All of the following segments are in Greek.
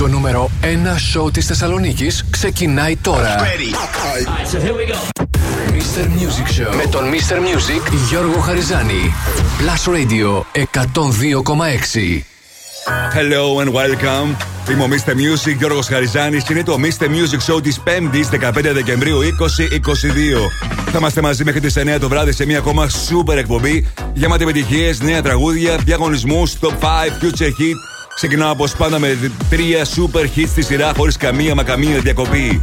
Το νούμερο 1 σοου της Θεσσαλονίκης ξεκινάει τώρα. Ready. so here we go. Mr. Music Show με τον Mr. Music Γιώργο Χαριζάνη. Plus Radio 102,6. Hello and welcome. Είμαι ο Mr. Music Γιώργος Χαριζάνης και είναι το Mr. Music Show της 5ης 15 Δεκεμβρίου 2022. Θα είμαστε μαζί μέχρι τις 9 το βράδυ σε μια ακόμα super εκπομπή γεμάτη επιτυχίες, νέα τραγούδια, διαγωνισμούς, top 5, future hit. Ξεκινάω όπως πάντα με τρία super hits στη σειρά χωρίς καμία μα καμία διακοπή.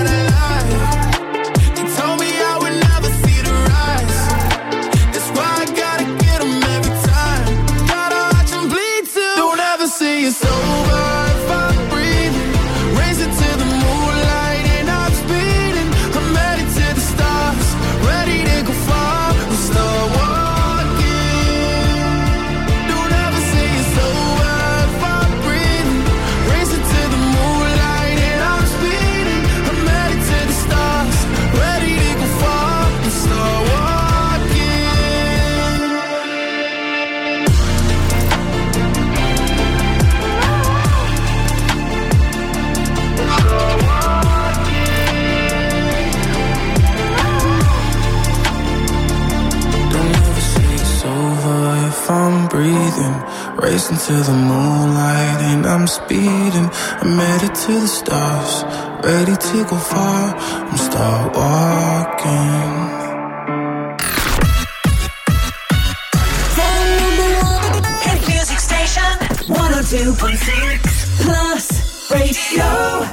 Racing to the moonlight and I'm speeding. I'm headed to the stars, ready to go far. I'm start walking. music station 102.6 plus radio.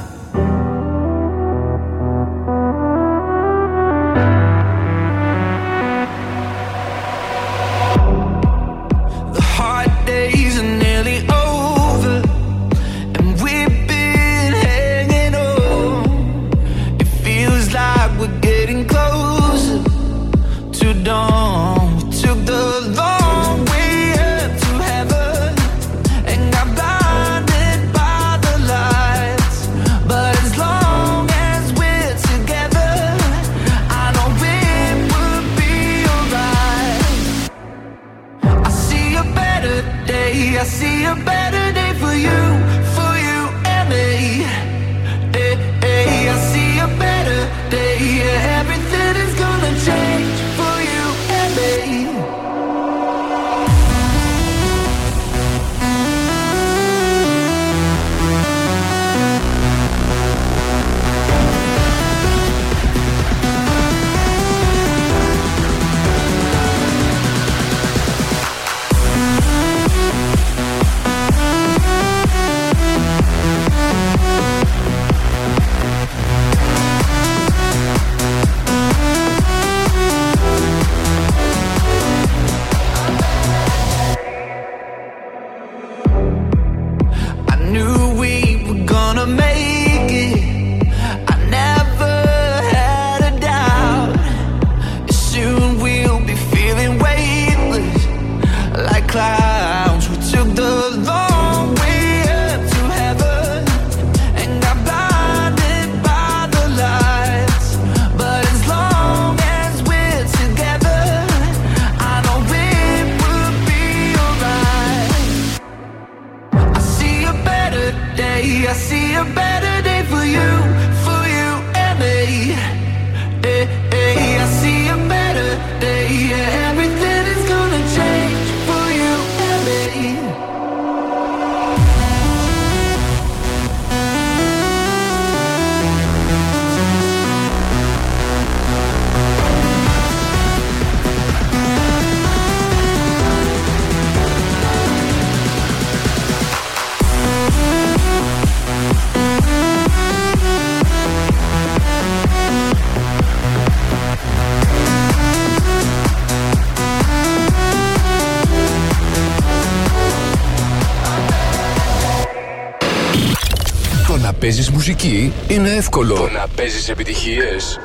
Μουσική είναι εύκολο. Το να παίζεις επιτυχίες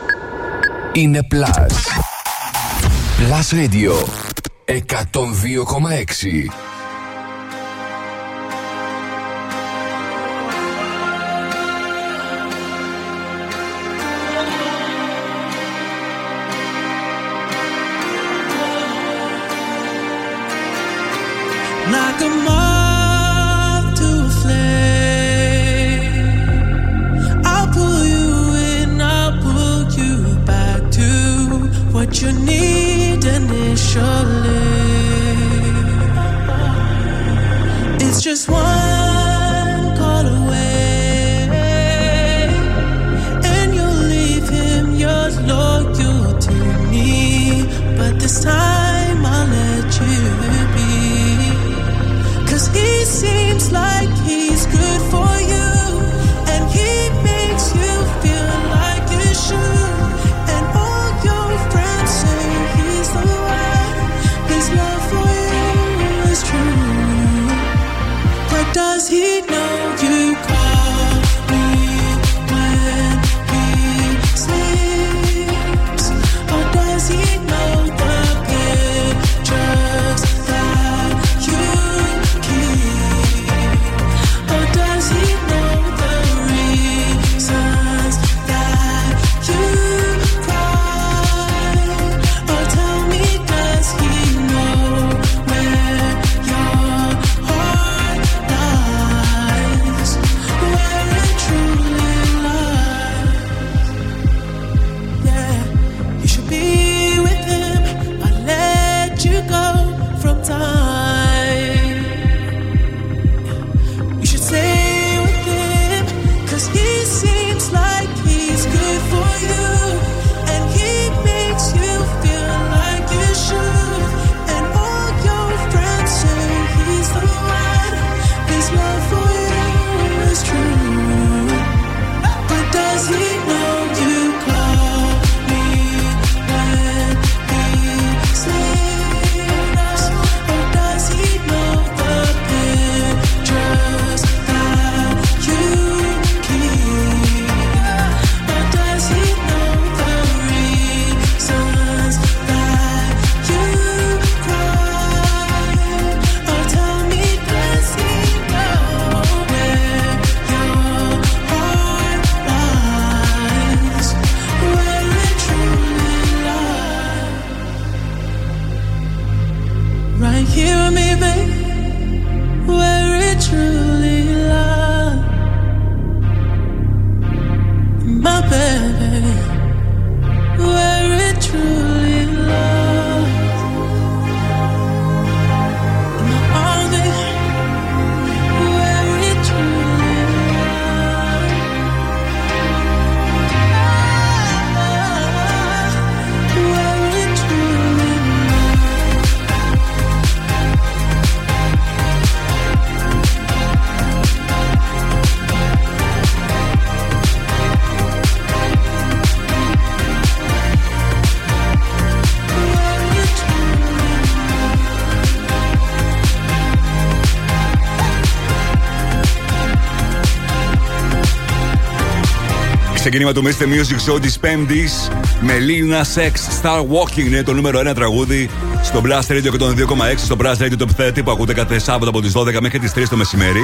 είναι Plus. Plus Radio 102,6 ξεκίνημα του Mr. Music Show της Πέμπτης με Lina Sex Star Walking. Είναι το νούμερο 1 τραγούδι στο Blast Radio 102,6 στο Blast Radio Top 30 που ακούτε κάθε Σάββατο από τις 12 μέχρι τις 3 το μεσημέρι.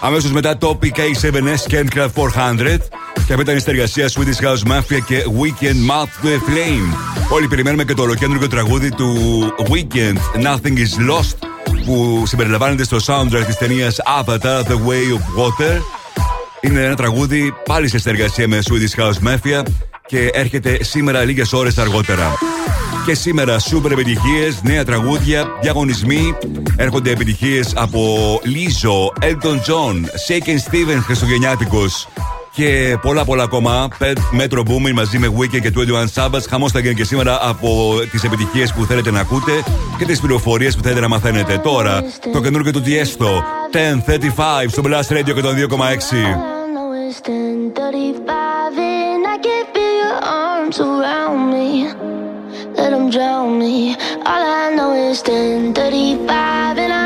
Αμέσως μετά το PK7S Kendcraft 400 και αυτή ήταν η συνεργασία Swedish House Mafia και Weekend Mouth to a Flame. Όλοι περιμένουμε και το ολοκέντρο τραγούδι του Weekend Nothing is Lost που συμπεριλαμβάνεται στο soundtrack της ταινίας Avatar The Way of Water είναι ένα τραγούδι πάλι σε συνεργασία με Swedish House Mafia και έρχεται σήμερα λίγες ώρες αργότερα. Και σήμερα σούπερ επιτυχίες, νέα τραγούδια, διαγωνισμοί. Έρχονται επιτυχίες από Λίζο, Elton John, Shaken Steven Χριστουγεννιάτικος και πολλά πολλά ακόμα. Metro Booming μαζί με Weekend και 21 Sabbath. Χαμός θα γίνει και σήμερα από τις επιτυχίες που θέλετε να ακούτε και τις πληροφορίες που θέλετε να μαθαίνετε. Τώρα το καινούργιο του Tiesto 1035 στο Blast Radio και 2,6. It's 10:35 and I can feel your arms around me. Let them drown me. All I know is 10:35 and I'm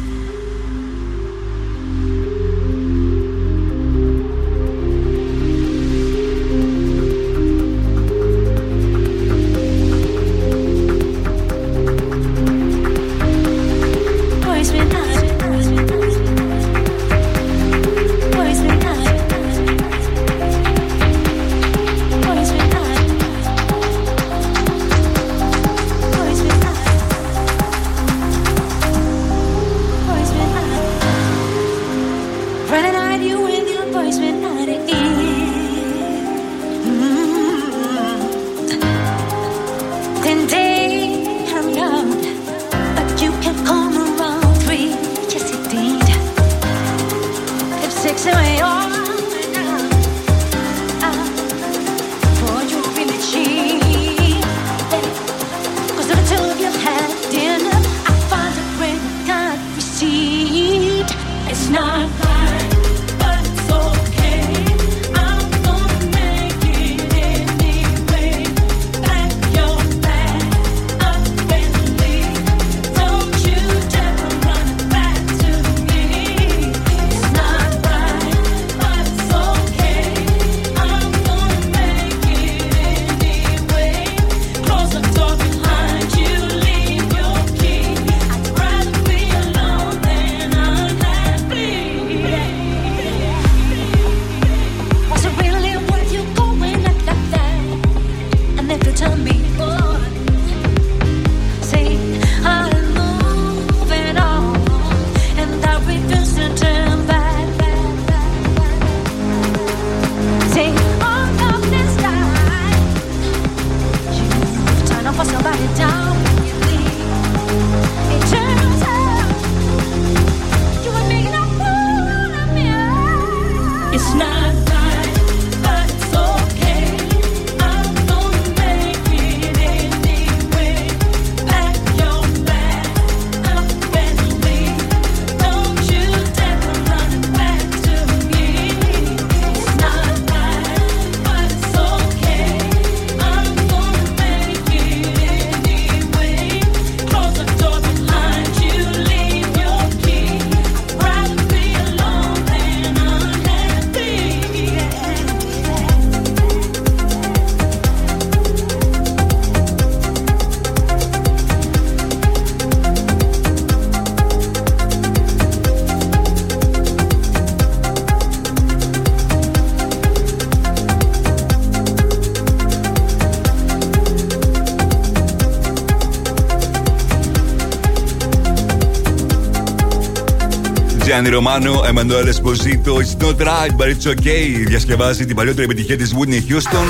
Gianni Romano, Emanuele Esposito, It's not right, but it's okay. Διασκευάζει την παλιότερη επιτυχία της Whitney Houston,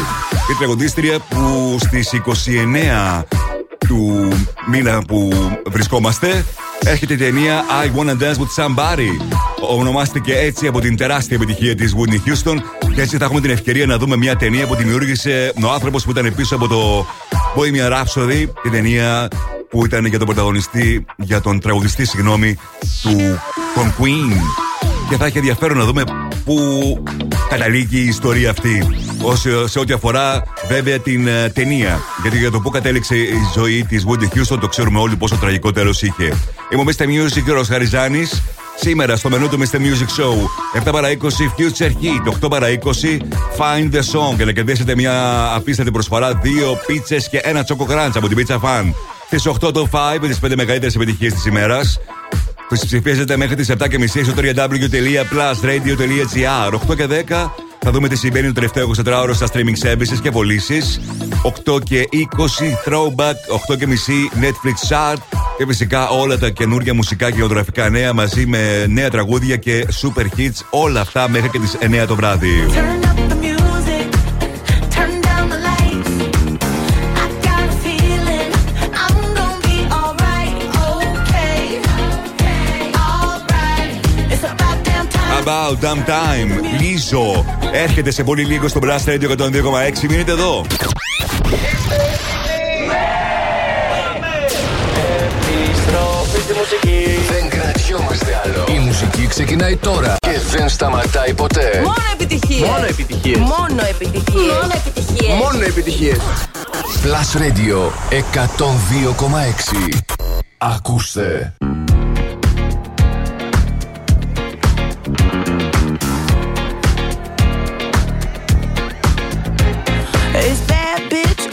η τραγουδίστρια που στις 29 του μήνα που βρισκόμαστε έρχεται η ταινία I Wanna Dance with Somebody. Ονομάστηκε έτσι από την τεράστια επιτυχία της Whitney Houston και έτσι θα έχουμε την ευκαιρία να δούμε μια ταινία που δημιούργησε ο άνθρωπος που ήταν πίσω από το Bohemian Rhapsody, την ταινία που ήταν για τον πρωταγωνιστή, για τον τραγουδιστή, συγγνώμη, του τον Queen. Και θα έχει ενδιαφέρον να δούμε πού καταλήγει η ιστορία αυτή. Όσο, σε ό,τι αφορά βέβαια την ε, ταινία. Γιατί για το πού κατέληξε η ζωή της Woody Houston το ξέρουμε όλοι πόσο τραγικό τέλο είχε. Είμαι ο Mr. Music και ο Χαριζάνης. Σήμερα στο μενού του Mr. Music Show 7 παρα 20 Future Heat, 8 παρα 20 Find the Song και να κερδίσετε μια απίστευτη προσφορά, δύο πίτσες και ένα τσόκο κράντσα από την Pizza Fan. Στις 8 το 5 με τις 5 μεγαλύτερες επιτυχίες της ημέρας. Που ψηφίζετε μέχρι τις 7.30 στο www.plusradio.gr 8 και 10 θα δούμε τι συμβαίνει το τελευταίο 24ωρο στα streaming services και πωλήσεις. 8 και 20 throwback, 8 και μισή Netflix chart και φυσικά όλα τα καινούργια μουσικά και γεωγραφικά νέα μαζί με νέα τραγούδια και super hits. Όλα αυτά μέχρι και τις 9 το βράδυ. About Damn Time. Λίζο. Έρχεται σε πολύ λίγο στο Blast Radio 102,6. Μείνετε εδώ. Δεν κρατιόμαστε άλλο. Η μουσική ξεκινάει τώρα και δεν σταματάει ποτέ. Μόνο επιτυχίες. Μόνο επιτυχίες. Μόνο επιτυχίες. Μόνο επιτυχίες. Μόνο επιτυχίες. Plus Radio 102,6. Ακούστε.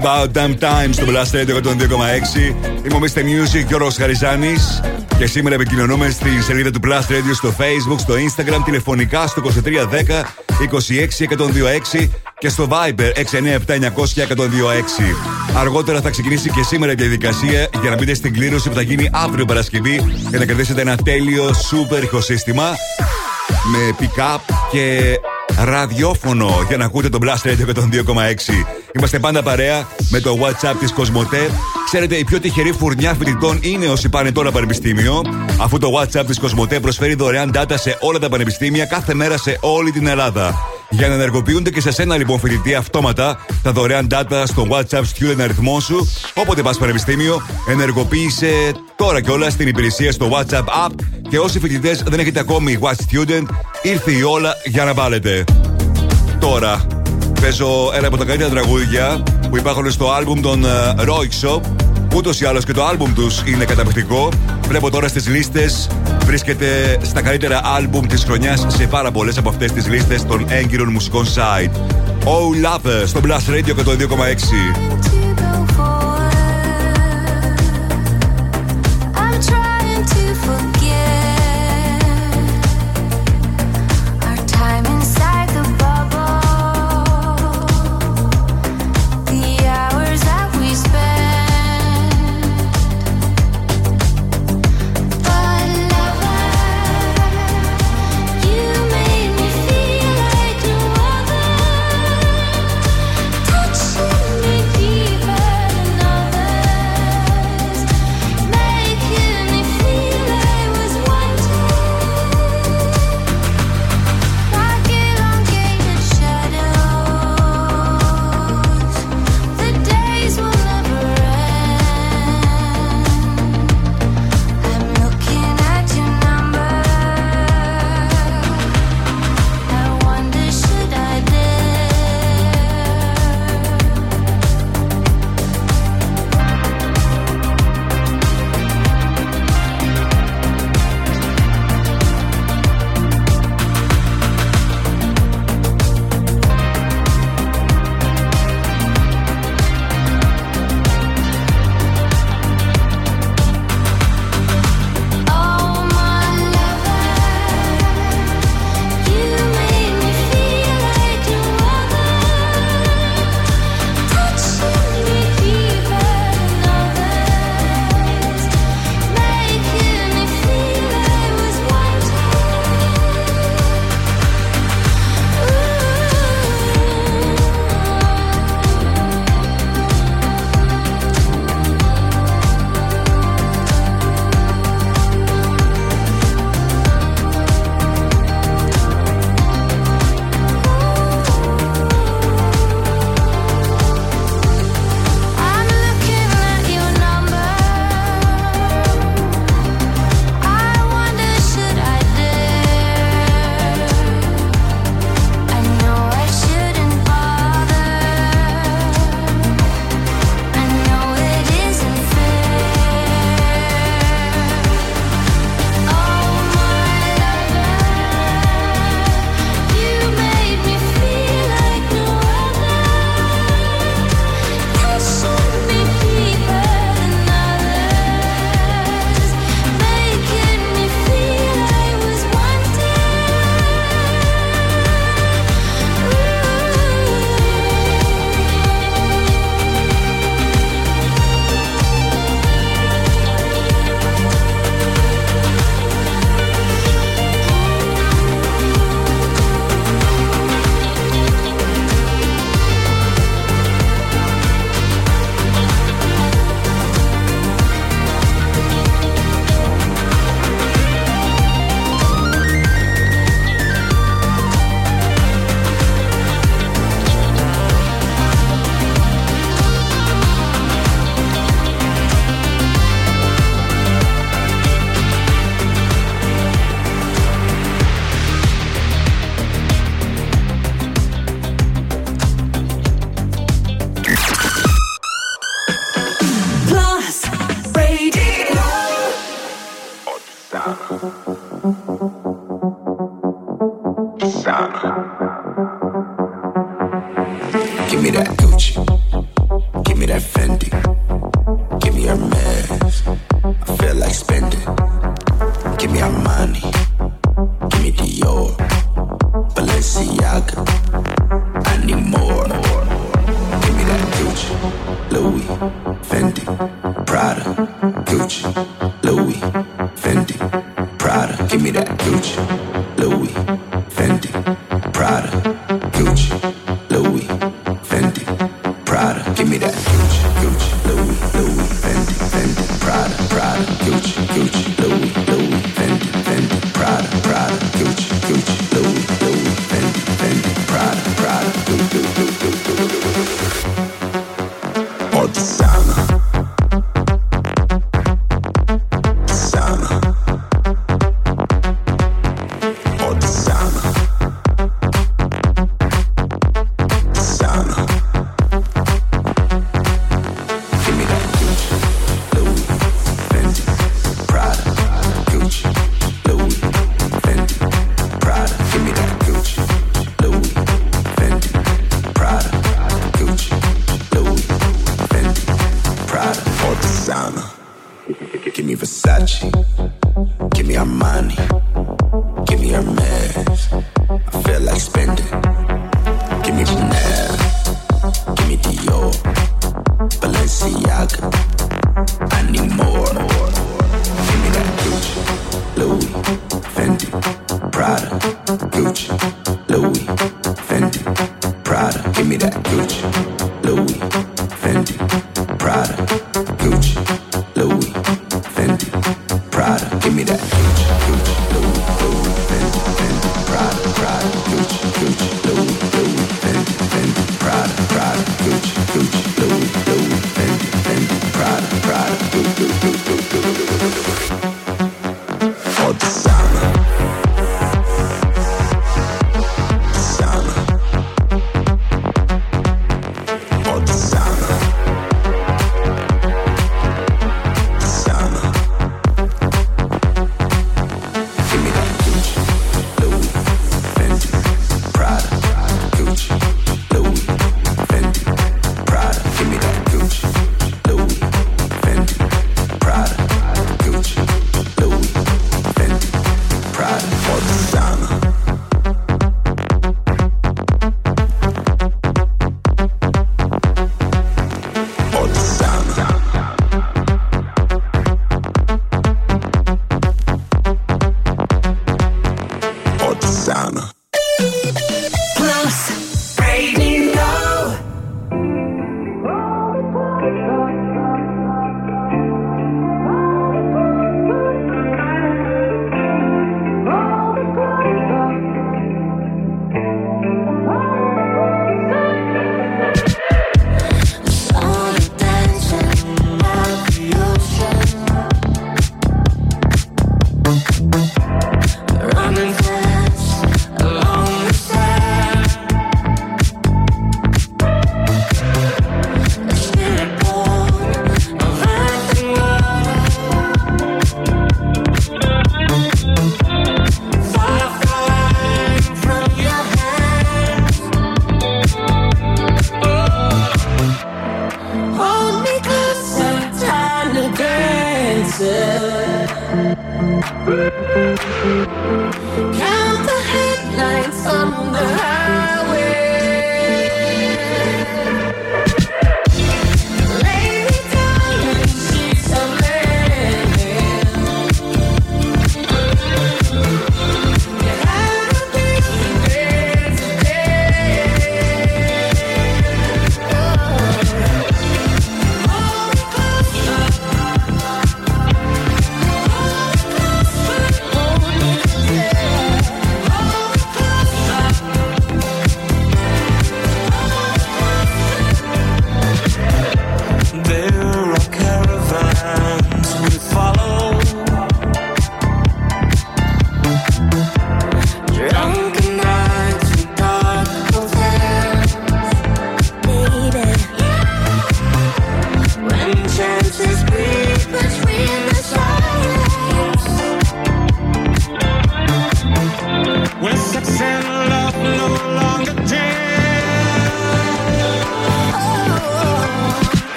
About Damn Time στο Blast Radio 102,6. Είμαι ο Mr. Music Γιώργος Χαριζάνης. Και σήμερα επικοινωνούμε στη σελίδα του Blast Radio στο Facebook, στο Instagram, τηλεφωνικά στο 2310 26 126 και στο Viber 697 900 126. Αργότερα θα ξεκινήσει και σήμερα η διαδικασία για να μπείτε στην κλήρωση που θα γίνει αύριο Παρασκευή για να κερδίσετε ένα τέλειο super ηχοσύστημα με pick-up και ραδιόφωνο για να ακούτε τον Blast Radio 102,6. Είμαστε πάντα παρέα με το WhatsApp της Κοσμοτέ. Ξέρετε, η πιο τυχερή φουρνιά φοιτητών είναι όσοι πάνε τώρα πανεπιστήμιο, αφού το WhatsApp της Κοσμοτέ προσφέρει δωρεάν data σε όλα τα πανεπιστήμια κάθε μέρα σε όλη την Ελλάδα. Για να ενεργοποιούνται και σε σένα λοιπόν φοιτητή αυτόματα τα δωρεάν data στο WhatsApp student αριθμό σου, όποτε πας πανεπιστήμιο, ενεργοποίησε τώρα κιόλας την υπηρεσία στο WhatsApp app και όσοι φοιτητές δεν έχετε ακόμη Watch Student, ήρθε η όλα για να βάλετε. Τώρα παίζω ένα από τα καλύτερα τραγούδια που υπάρχουν στο άλμπουμ των Roixo. Ούτως ή άλλως και το άλμπουμ τους είναι καταπληκτικό. Βλέπω τώρα στις λίστες βρίσκεται στα καλύτερα άλμπουμ της χρονιάς σε πάρα πολλές από αυτές τις λίστες των έγκυρων μουσικών site. Oh Lover στο Blast Radio 102,6.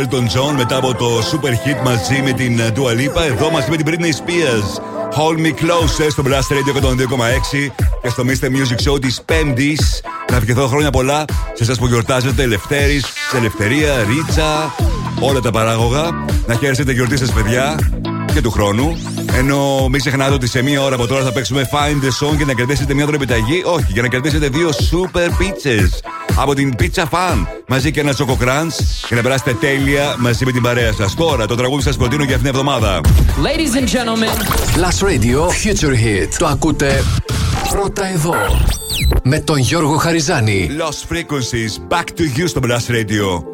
Elton John μετά από το super hit μαζί με την Dua Lipa. Εδώ μαζί με την Britney Spears. Hold Me Closer στο Blast Radio 102,6 και στο Mr. Music Show της Πέμπτης. Να ευχηθώ χρόνια πολλά σε εσάς που γιορτάζετε, Ελευθέρης, Ελευθερία, Ρίτσα, όλα τα παράγωγα. Να χαίρεσετε γιορτή σας, παιδιά και του χρόνου. Ενώ μην ξεχνάτε ότι σε μία ώρα από τώρα θα παίξουμε Find the Song και να κερδίσετε μια επιταγή. Όχι, για να κερδίσετε δύο super pizzas από την Pizza Fan μαζί και ένα Choco Crunch και να περάσετε τέλεια μαζί με την παρέα σας. Τώρα το τραγούδι σας προτείνω για αυτήν την εβδομάδα. Ladies and gentlemen, Plus Radio Future Hit. Το ακούτε πρώτα εδώ. Με τον Γιώργο Χαριζάνη. Lost Frequencies. Back to you στο Plus Radio.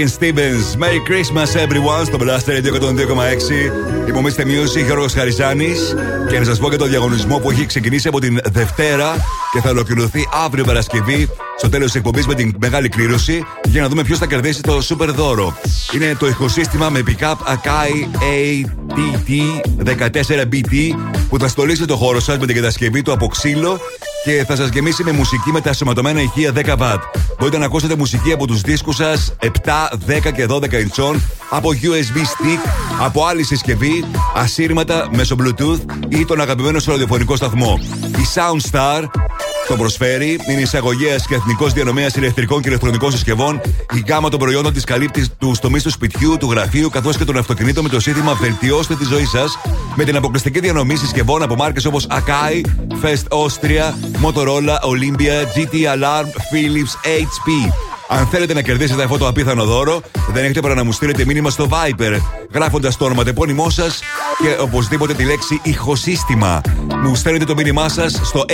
Shaking Stevens. Merry Christmas everyone στο Blast Radio 102,6. Υπομείστε Music, Γιώργος Χαριζάνης. Και να σας πω για το διαγωνισμό που έχει ξεκινήσει από την Δευτέρα και θα ολοκληρωθεί αύριο Παρασκευή στο τέλος της εκπομπής με την μεγάλη κλήρωση για να δούμε ποιος θα κερδίσει το super δώρο. Είναι το ηχοσύστημα με pick-up Akai ATT14BT που θα στολίσει το χώρο σας με την κατασκευή του από ξύλο και θα σας γεμίσει με μουσική με τα σωματωμένα ηχεία 10 W. Μπορείτε να ακούσετε μουσική από τους δίσκους σας 7, 10 και 12 ιντσών, από USB stick, από άλλη συσκευή, ασύρματα μέσω Bluetooth ή τον αγαπημένο σου ραδιοφωνικό σταθμό. Η Soundstar το προσφέρει. Είναι εισαγωγέας και εθνικός διανομέας ηλεκτρικών και ηλεκτρονικών συσκευών. Η γάμα των προϊόντων της καλύπτει τους τομείς του σπιτιού, του γραφείου καθώς και των αυτοκινήτων με το σύνθημα Βελτιώστε τη ζωή σας με την αποκλειστική διανομή συσκευών από μάρκες όπως Akai, Fest Austria, Motorola, Olympia, GT Alarm, Philips, HP. Αν θέλετε να κερδίσετε αυτό το απίθανο δώρο, δεν έχετε παρά να μου στείλετε μήνυμα στο Viper, γράφοντας το ονοματεπώνυμό σας και οπωσδήποτε τη λέξη ηχοσύστημα. Μου στέλνετε το μήνυμά σας στο 697-900-1026.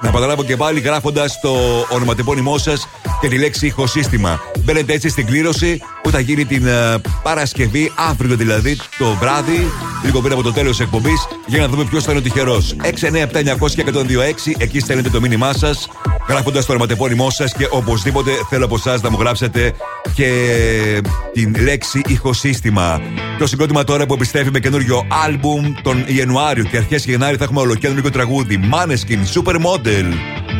Να παραλάβω και πάλι γράφοντας το ονοματεπώνυμό σας και τη λέξη ηχοσύστημα. Μπαίνετε έτσι στην κλήρωση που θα γίνει την uh, Παρασκευή, αύριο δηλαδή το βράδυ, λίγο πριν από το τέλος της εκπομπής, για να δούμε ποιος θα είναι ο τυχερός. 697-900-1026, εκεί στέλνετε το μήνυμά σας, γράφοντας το ονοματεπώνυμό σας και οπωσδήποτε θέλω από εσάς να μου γράψετε και την λέξη ηχοσύστημα. Το συγκρότημα τώρα που επιστρέφει με καινούριο άλμπουμ τον Ιανουάριο και αρχές Γενάρη θα έχουμε ολοκέντρο τραγούδι. Maneskin Supermodel.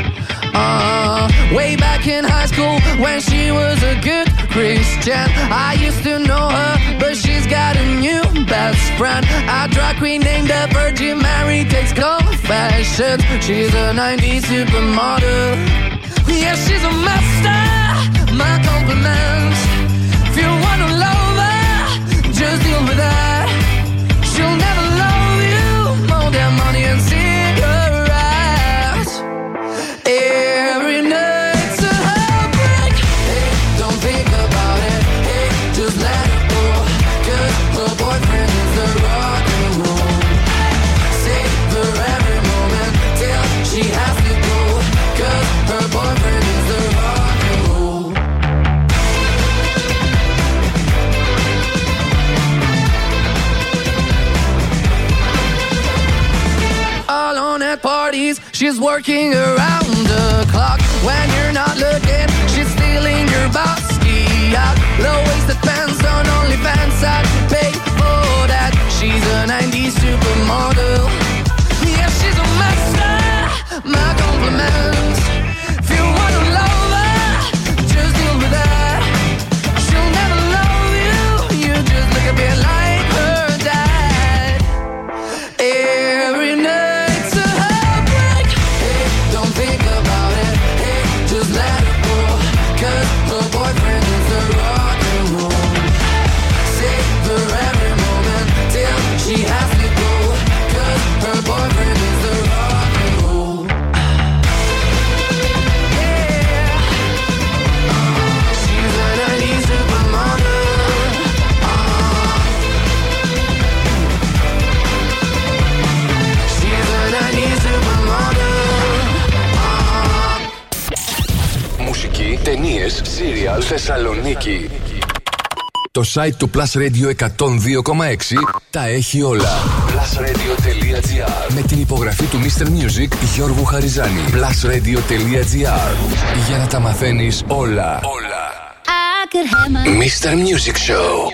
Uh, way back in high school when she was a good Christian. I used to know her, but she's got a new best friend. A drag queen named the Virgin Mary takes confessions. She's a 90s supermodel. Yeah, she's a master. My compliments. If you wanna love her, just deal with her. She's working around the clock. When you're not looking, she's stealing your bossy out. Low waisted pants on OnlyFans, I pay for that. She's a Θεσσαλονίκη. Το site του Plus Radio 102,6 τα έχει όλα. Plusradio.gr Με την υπογραφή του Mr. Music Γιώργου Χαριζάνη. Plusradio.gr Για να τα μαθαίνεις όλα. Όλα. I could have my Mr. Music Show.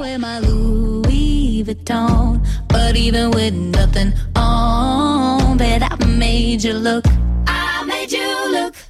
wear my Louis Vuitton, but even with nothing on, bet I made you look. I made you look.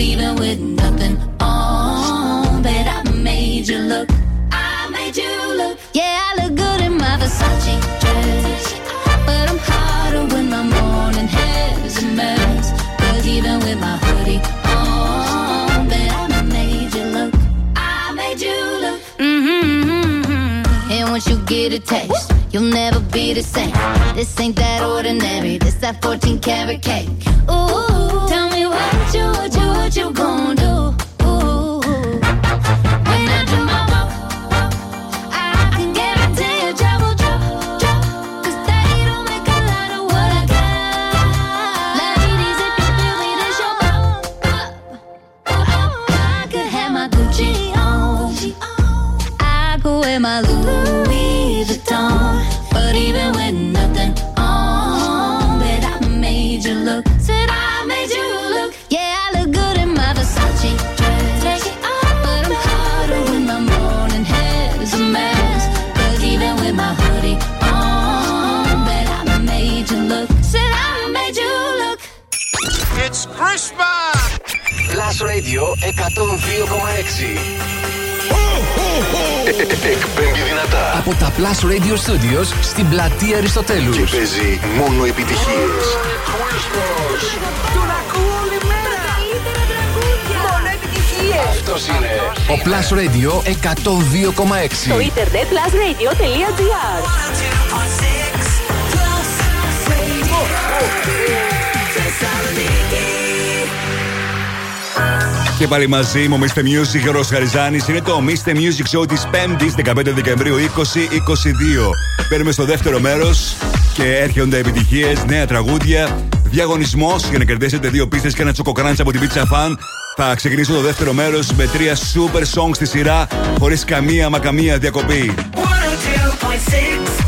even with nothing on, bet I made you look. I made you look. Yeah, I look good in my Versace dress, but I'm hotter when my morning hair's a mess. Cause even with my hoodie on, bet I made you look. I made you look. Mm-hmm. And once you get a taste, you'll never be the same. This ain't that ordinary. This that 14 karat cake. Ooh, you gonna Radio 102,6 Εκπέμπει δυνατά από τα Plus Radio Studios στην πλατεία Αριστοτέλους και παίζει μόνο επιτυχίες. Τον ακούω όλη μέρα. Τα καλύτερα τραγούδια. Μόνο επιτυχίες. Αυτός είναι ο Plus Radio 102,6 Στο ίντερνετ plusradio.gr Και πάλι μαζί μου, Mr. Music, Γιώργο Χαριζάνης. Είναι το Mr. Music Show της 5η 15 Δεκεμβρίου 2022. Παίρνουμε στο δεύτερο μέρος και έρχονται επιτυχίες, νέα τραγούδια, διαγωνισμός για να κερδίσετε δύο πίστες και ένα τσοκοκράντσα από την Pizza Fan. Θα ξεκινήσω το δεύτερο μέρος με τρία super songs στη σειρά, χωρίς καμία μα καμία διακοπή. 102.6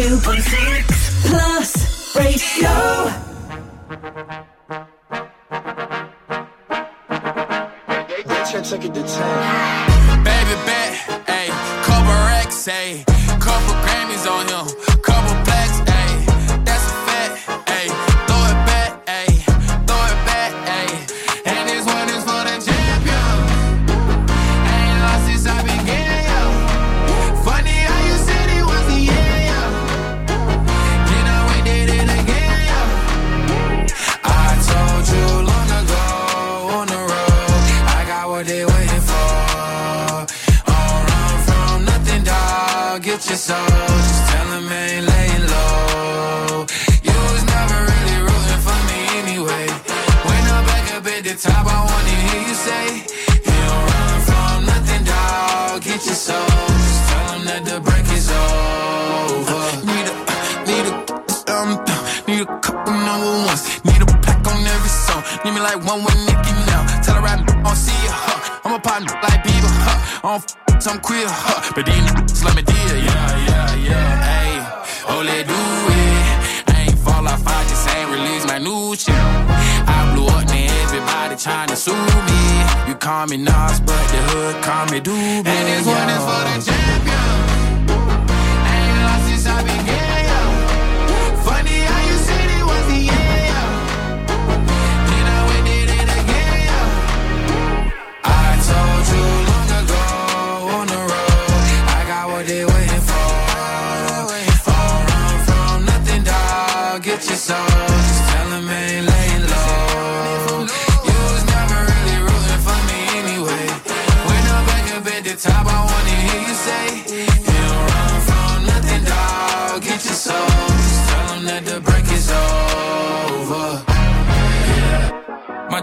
102.6 Plus Radio. Take it to 10. Baby, bet, ayy, couple racks, ayy, couple Grammys on him. I'm queer, huh? But these niggas let me deal, yeah yeah, yeah. Hey, all they do it. I ain't fall off, I just ain't release my new shit. I blew up, man, everybody trying to sue me. You call me Nas, but the hood call me Doobie.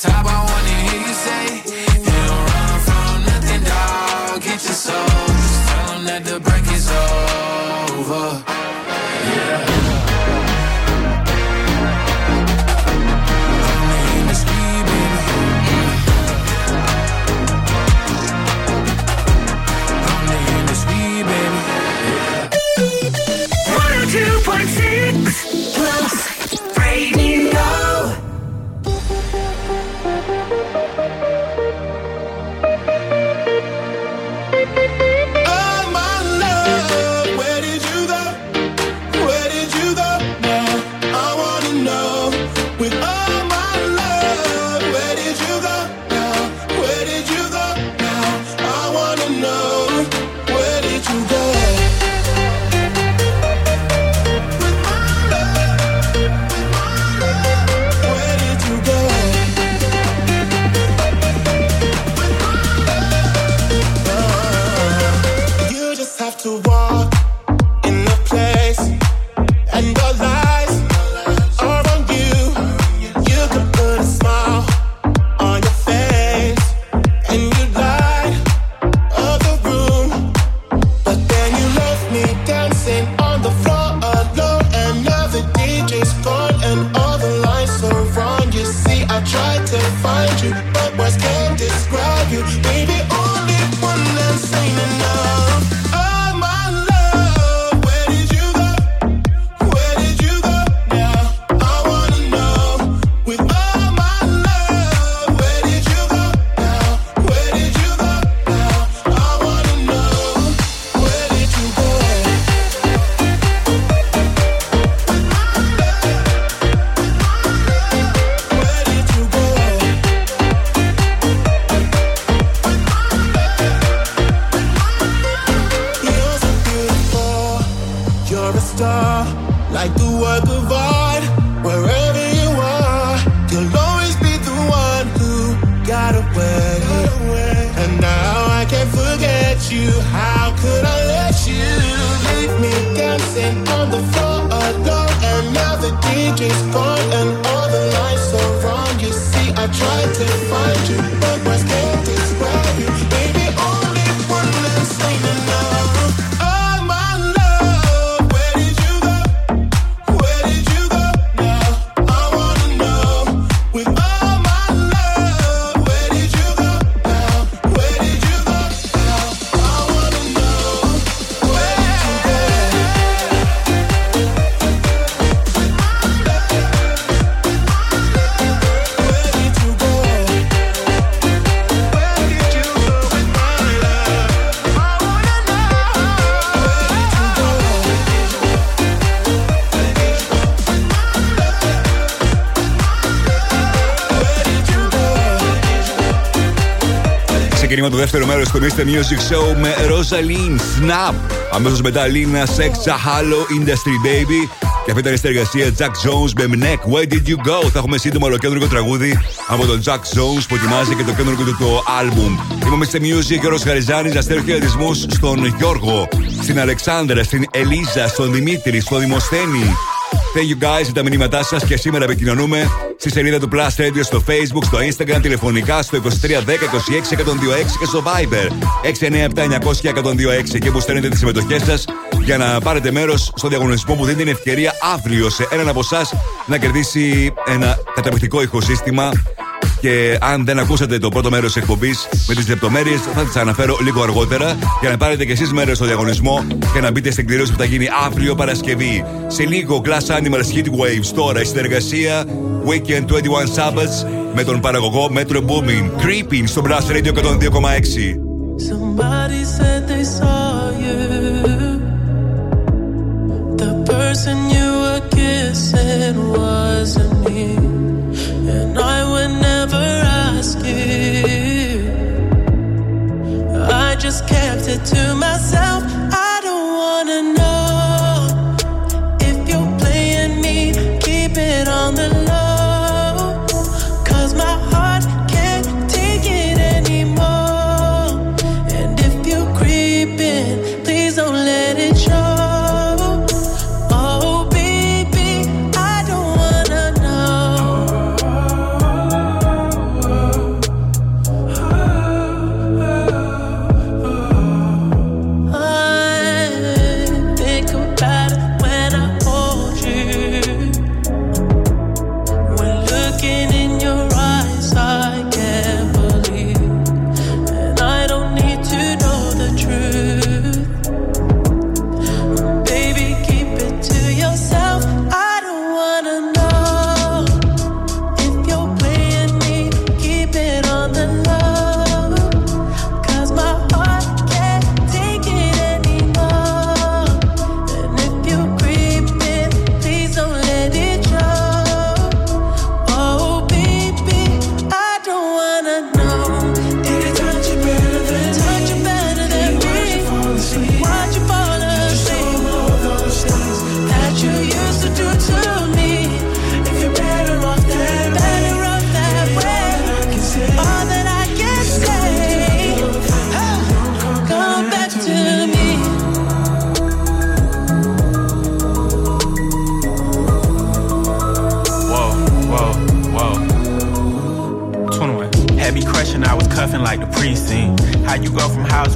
top, I want it ξεκίνημα του δεύτερου μέρου του Mr. Music Show με Rosalind Snap. Αμέσως μετά Lina Sex Halo Industry Baby. Και αυτή ήταν η συνεργασία Jack Jones με Mnek. Where did you go? Θα έχουμε σύντομα ολοκέντρο τραγούδι από τον Jack Jones που ετοιμάζει και το κέντρο του το album. Είμαι Mr. Music και ο Ροσχαριζάνη. Να στέλνω χαιρετισμούς στον Γιώργο, στην Αλεξάνδρα, στην Ελίζα, στον Δημήτρη, στον Δημοσθένη, Thank you guys για τα μηνύματά σας και σήμερα επικοινωνούμε στη σελίδα του Plus Radio στο Facebook, στο Instagram, τηλεφωνικά στο 2310 26 126 και στο Viber 697 900 και που στέλνετε τις συμμετοχές σας για να πάρετε μέρος στο διαγωνισμό που δίνει την ευκαιρία αύριο σε έναν από εσάς να κερδίσει ένα καταπληκτικό ηχοσύστημα και αν δεν ακούσατε το πρώτο μέρος της εκπομπής με τις λεπτομέρειες, θα τις αναφέρω λίγο αργότερα για να πάρετε κι εσείς μέρος στο διαγωνισμό και να μπείτε στην κληρώση που θα γίνει αύριο Παρασκευή. Σε λίγο, Glass Animals Heat Waves. Τώρα η συνεργασία Weekend 21 Sabbaths με τον παραγωγό Metro Booming. Creeping στο Blast Radio 102,6. Somebody said they saw you. The person you were kissing wasn't me. and I would never I just kept it to myself. I don't wanna know if you're playing me. Keep it on the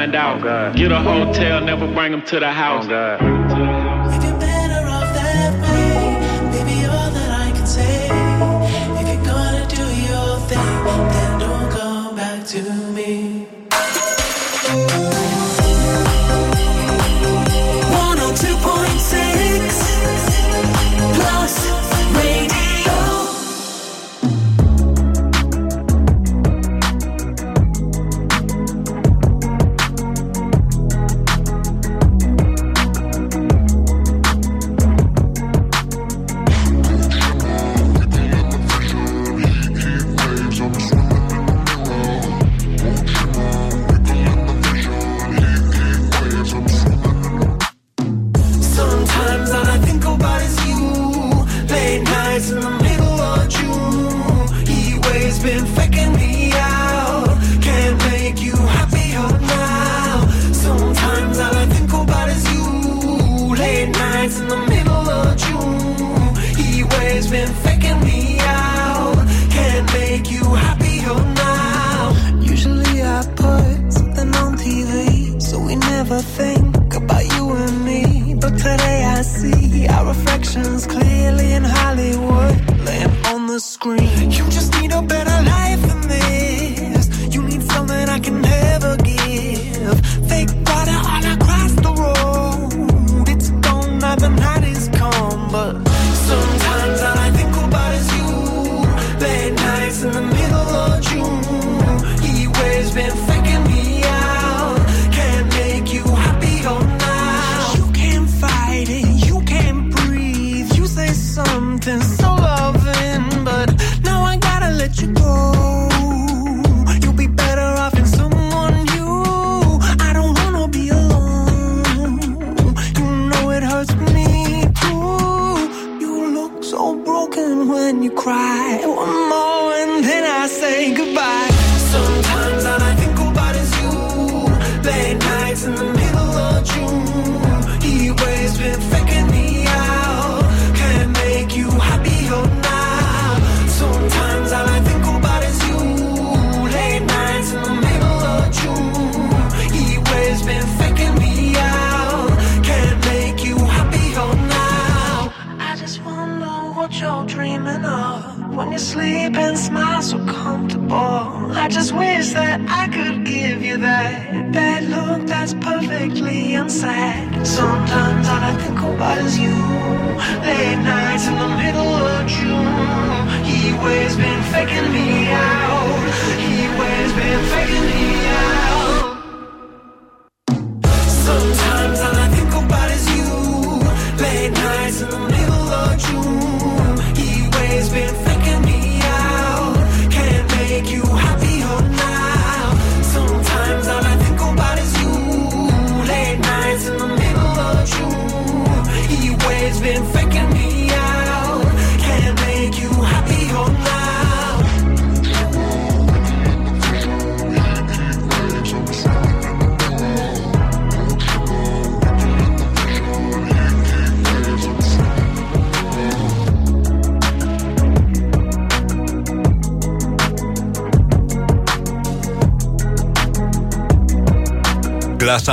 Find out. Oh Get a hotel, never bring them to the house. Oh,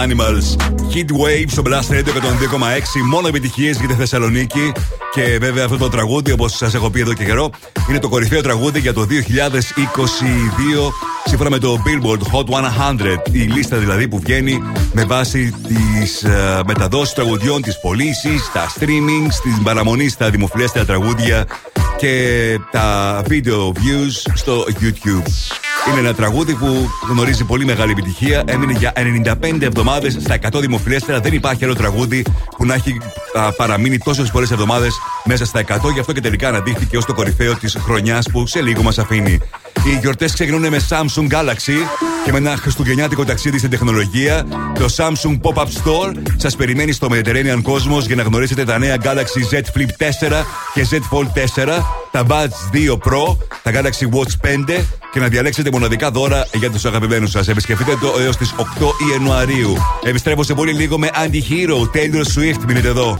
Animals. Heat Wave στο Blast Radio 102,6. Μόνο επιτυχίες για τη Θεσσαλονίκη. Και βέβαια αυτό το τραγούδι, όπως σας έχω πει εδώ και καιρό, είναι το κορυφαίο τραγούδι για το 2022 σύμφωνα με το Billboard Hot 100. Η λίστα δηλαδή που βγαίνει με βάση τις uh, μεταδόσεις τραγουδιών, τι πωλήσει, τα streaming, την παραμονή στα δημοφιλέστερα τραγούδια και τα video views στο YouTube. Είναι ένα τραγούδι που γνωρίζει πολύ μεγάλη επιτυχία. Έμεινε για 95 εβδομάδες στα 100 δημοφιλέστερα. Δεν υπάρχει άλλο τραγούδι που να έχει α, παραμείνει τόσες πολλές εβδομάδες μέσα στα 100. Γι' αυτό και τελικά αναδείχθηκε ως το κορυφαίο της χρονιάς που σε λίγο μας αφήνει. Οι γιορτές ξεκινούν με Samsung Galaxy και με ένα χριστουγεννιάτικο ταξίδι στην τεχνολογία. Το Samsung Pop-Up Store σας περιμένει στο Mediterranean Cosmos για να γνωρίσετε τα νέα Galaxy Z Flip 4 και Z Fold 4, τα Buds 2 Pro, τα Galaxy Watch 5 και να διαλέξετε μοναδικά δώρα για τους αγαπημένους σας. Επισκεφτείτε το έως τις 8 Ιανουαρίου. Επιστρέφω σε πολύ λίγο με Anti-Hero, Taylor Swift. Μείνετε εδώ.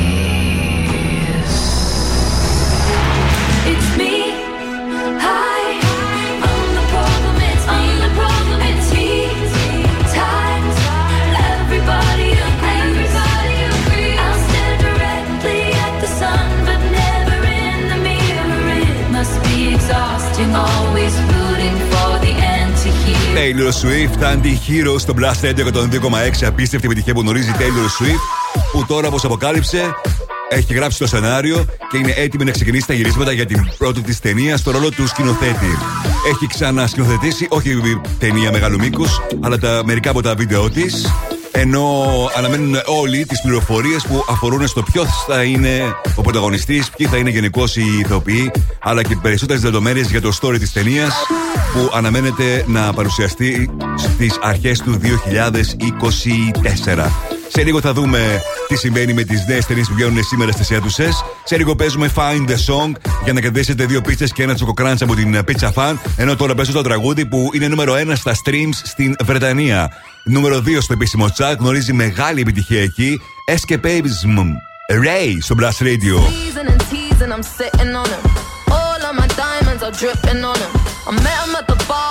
Taylor Swift, Anti-Hero στο Blast Radio 102,6. Απίστευτη επιτυχία που γνωρίζει Taylor Swift, που τώρα όπως αποκάλυψε έχει γράψει το σενάριο και είναι έτοιμη να ξεκινήσει τα γυρίσματα για την πρώτη της ταινία στο ρόλο του σκηνοθέτη. Έχει ξανασκηνοθετήσει όχι ταινία μεγάλου μήκους, αλλά τα μερικά από τα βίντεο της. Ενώ αναμένουν όλοι τις πληροφορίες που αφορούν στο ποιο θα είναι ο πρωταγωνιστής, ποιοι θα είναι γενικώς οι ηθοποιοί, αλλά και περισσότερες λεπτομέρειες για το story της ταινίας που αναμένεται να παρουσιαστεί στις αρχές του 2024. Σε λίγο θα δούμε τι συμβαίνει με τις νέες ταινίες που βγαίνουν σήμερα στις αίθουσες. Σε λίγο παίζουμε Find the Song για να κερδίσετε δύο πίτσες και ένα τσοκοκράντσα από την Pizza Fan. Ενώ τώρα παίζω το τραγούδι που είναι νούμερο 1 στα streams στην Βρετανία. Νούμερο 2 στο επίσημο chat γνωρίζει μεγάλη επιτυχία εκεί. Escapism. Ray στο Blast Radio. Teasing and teasing, I'm sitting on him. All of my diamonds are dripping on him. I met him at the bar, I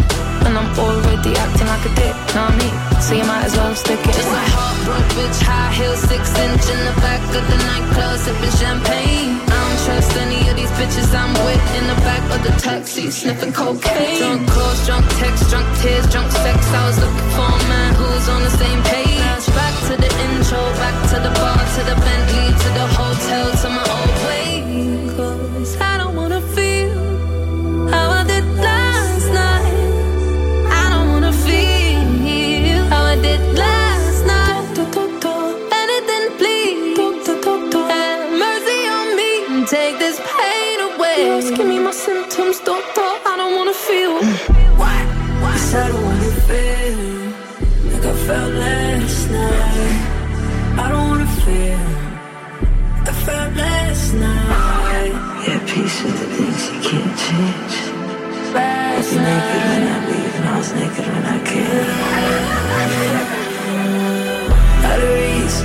And I'm already acting like a dick, know what I mean? So you might as well stick it Just a heartbroken bitch, high heels, six inch in the back of the nightclub, sipping champagne. I don't trust any of these bitches I'm with in the back of the taxi, sniffing cocaine. Drunk calls, drunk texts, drunk tears, drunk sex. I was looking for a man who was on the same page. Back to the intro, back to the bar, to the Bentley, Peace with the things you can't change. You're naked when I leave, and I was naked when I came. Out of reach,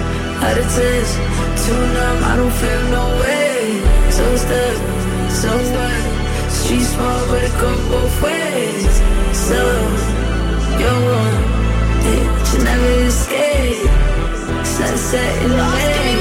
out of touch, too numb, I don't feel no way. So stuck, so what? Street small, but it go both ways. So, you're one, that you never escape. Sunset in the Lost, give me my way.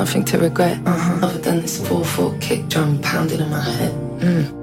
nothing to regret, uh-huh. other than this 4-4 kick drum pounding in my head. Mm.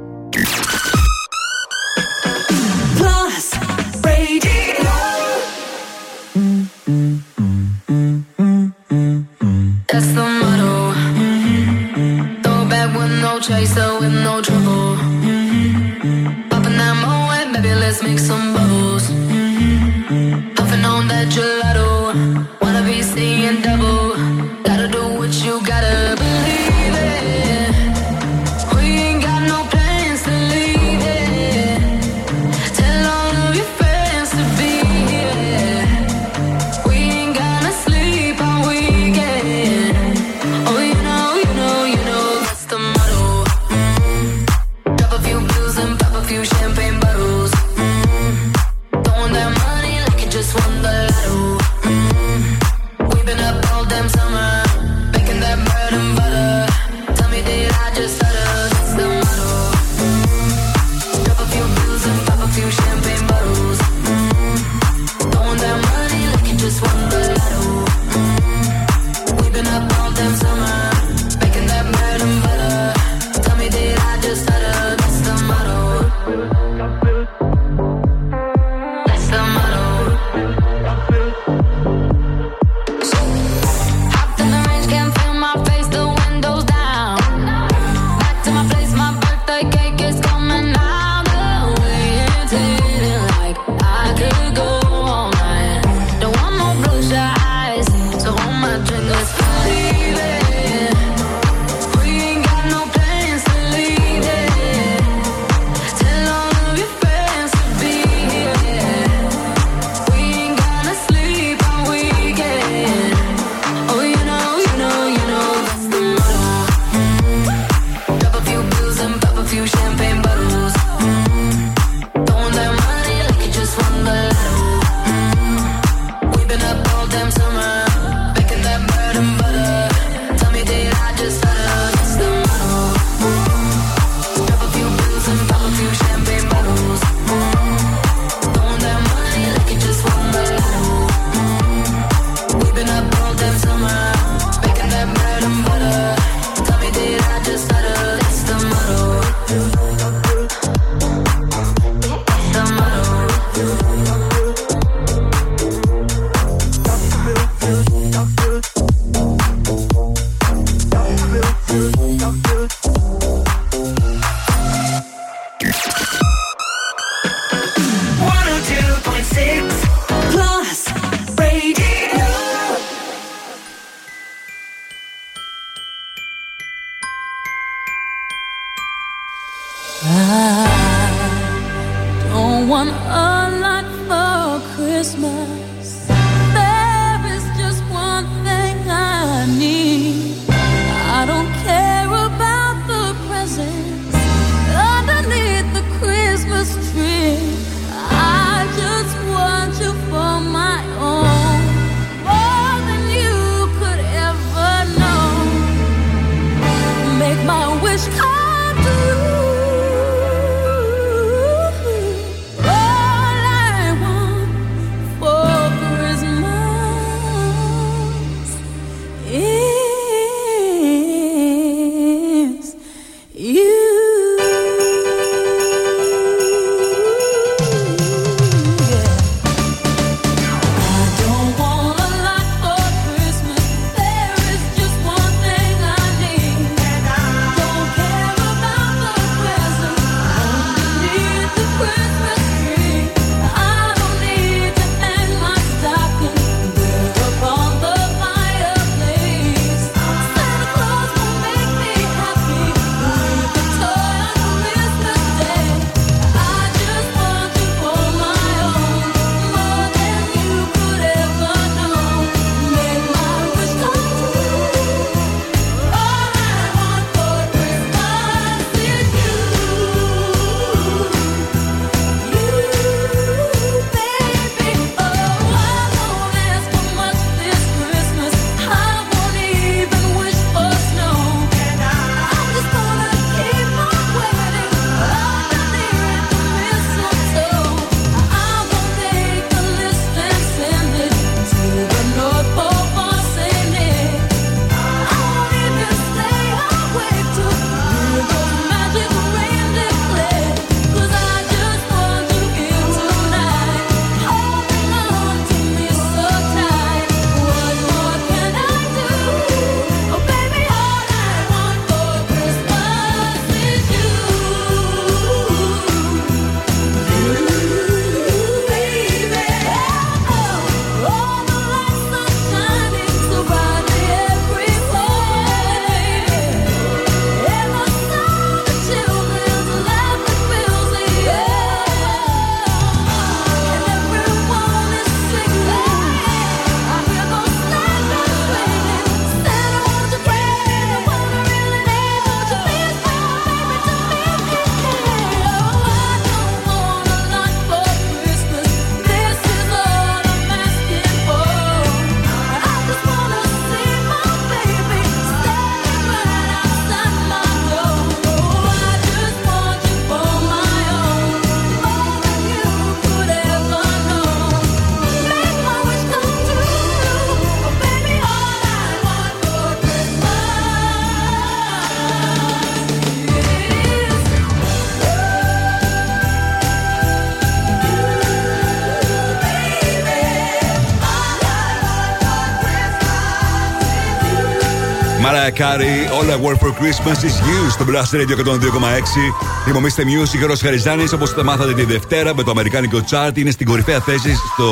Carey, All I Want for Christmas is You στο Blast Radio 102,6. Είμαι ο Mr. Music, ο Χαριζάνης. Όπως τα μάθατε τη Δευτέρα με το Αμερικάνικο Chart, είναι στην κορυφαία θέση στο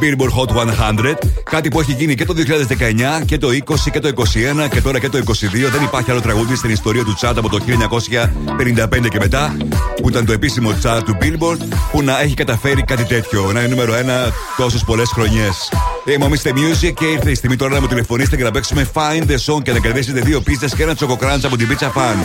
Billboard Hot 100. Κάτι που έχει γίνει και το 2019 και το 20 και το 21 και τώρα και το 22. Δεν υπάρχει άλλο τραγούδι στην ιστορία του Chart από το 1955 και μετά, που ήταν το επίσημο Chart του Billboard, που να έχει καταφέρει κάτι τέτοιο. Να είναι νούμερο 1 τόσες πολλές χρονιές. Είμαι ο Mr. Music και ήρθε η στιγμή τώρα να μου τηλεφωνήσετε και να παίξουμε Find the Song και να κερδίσετε δύο πίστε και ένα τσοκοκράντ από την Pizza Fan.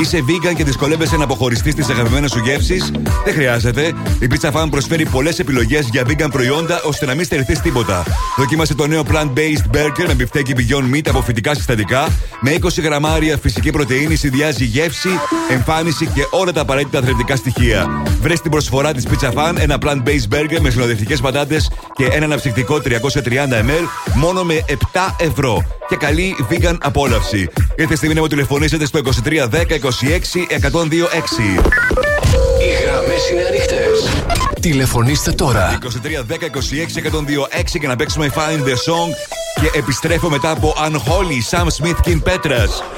Είσαι vegan και δυσκολεύεσαι να αποχωριστεί στι αγαπημένε σου γεύσει. Δεν χρειάζεται. Η Pizza Fan προσφέρει πολλέ επιλογέ για vegan προϊόντα ώστε να μην στερηθεί τίποτα. Δοκίμασε το νέο plant-based burger με μπιφτέκι Beyond Meat από φυτικά συστατικά. Με 20 γραμμάρια φυσική πρωτενη συνδυάζει γεύση, εμφάνιση και όλα τα απαραίτητα αθλητικά στοιχεία. Βρες την προσφορά της Pizza Fan ένα plant-based burger με συνοδευτικέ πατάτες και ένα αναψυκτικό 330 ml μόνο με 7 ευρώ. Και καλή vegan απόλαυση. Ήρθε στιγμή να μου τηλεφωνήσετε στο 23 10 26 126. Οι γραμμές είναι ανοιχτές. Τηλεφωνήστε τώρα. 23 10 26 126 και να παίξουμε Find the Song. Και επιστρέφω μετά από Unholy Sam Smith Kim Petras.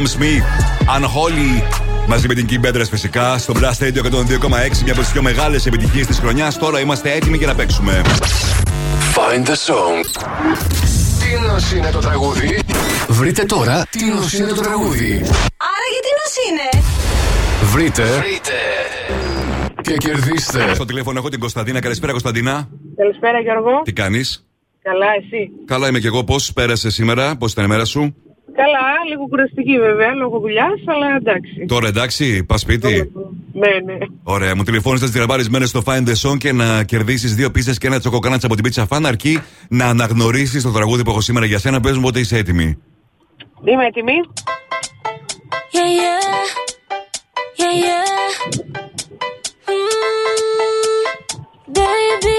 Sam Smith, Unholy. Μαζί με την Kim Petras φυσικά στο Blast Radio 102,6. Μια από τις πιο μεγάλες επιτυχίες της χρονιάς. Τώρα είμαστε έτοιμοι για να παίξουμε. Find the song. Τι νοσ είναι το τραγούδι. Βρείτε τώρα τι νοσ είναι το τραγούδι. Άρα γιατί νος είναι; Βρείτε. Βρείτε. Και κερδίστε. Στο τηλέφωνο έχω την Κωνσταντίνα. Καλησπέρα, Κωνσταντίνα. Καλησπέρα Γιώργο. Τι κάνεις; Καλά, εσύ; Καλά είμαι και εγώ. Πώς πέρασε σήμερα, πώς ήταν η μέρα σου; Καλά, λίγο κουραστική βέβαια, λόγω δουλειάς, αλλά εντάξει. Τώρα εντάξει, πας σπίτι. Ναι, ναι. Ωραία, μου τηλεφώνησες τις γραμμάρισμένε στο Find the Song και να κερδίσεις δύο πίστε και ένα τσοκοκάνατσα από την Pizza Fan. Αρκεί να αναγνωρίσεις το τραγούδι που έχω σήμερα για σένα. Πες μου πότε είσαι έτοιμη. Είμαι έτοιμη. Yeah, yeah. Yeah, yeah. Mm, baby,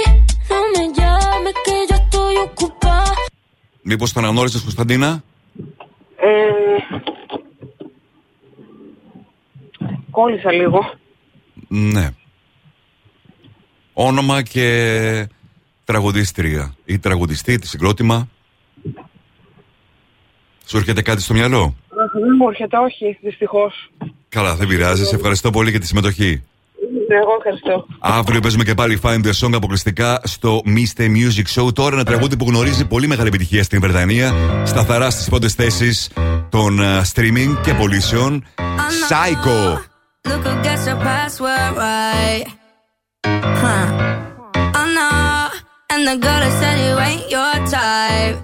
no me llames que yo estoy ocupada. Μήπως το αναγνώρισε, Κωνσταντίνα; Ε, κόλλησα λίγο. Ναι. Όνομα και τραγουδίστρια ή τραγουδιστή, τη συγκρότημα. Σου έρχεται κάτι στο μυαλό; Αχ, Δεν μου έρχεται, όχι, δυστυχώς. Καλά, δεν πειράζει. Σε ευχαριστώ πολύ για τη συμμετοχή. Ναι, Εγώ ευχαριστώ. Αύριο παίζουμε και πάλι Find the Song αποκλειστικά στο Mr. Music Show. Τώρα ένα τραγούδι που γνωρίζει πολύ μεγάλη επιτυχία στην Βρετανία. Σταθερά στι πρώτε θέσει των ε, streaming και πωλήσεων. Psycho. Look who gets your password right. Huh. Oh no. And the girl that said you ain't your type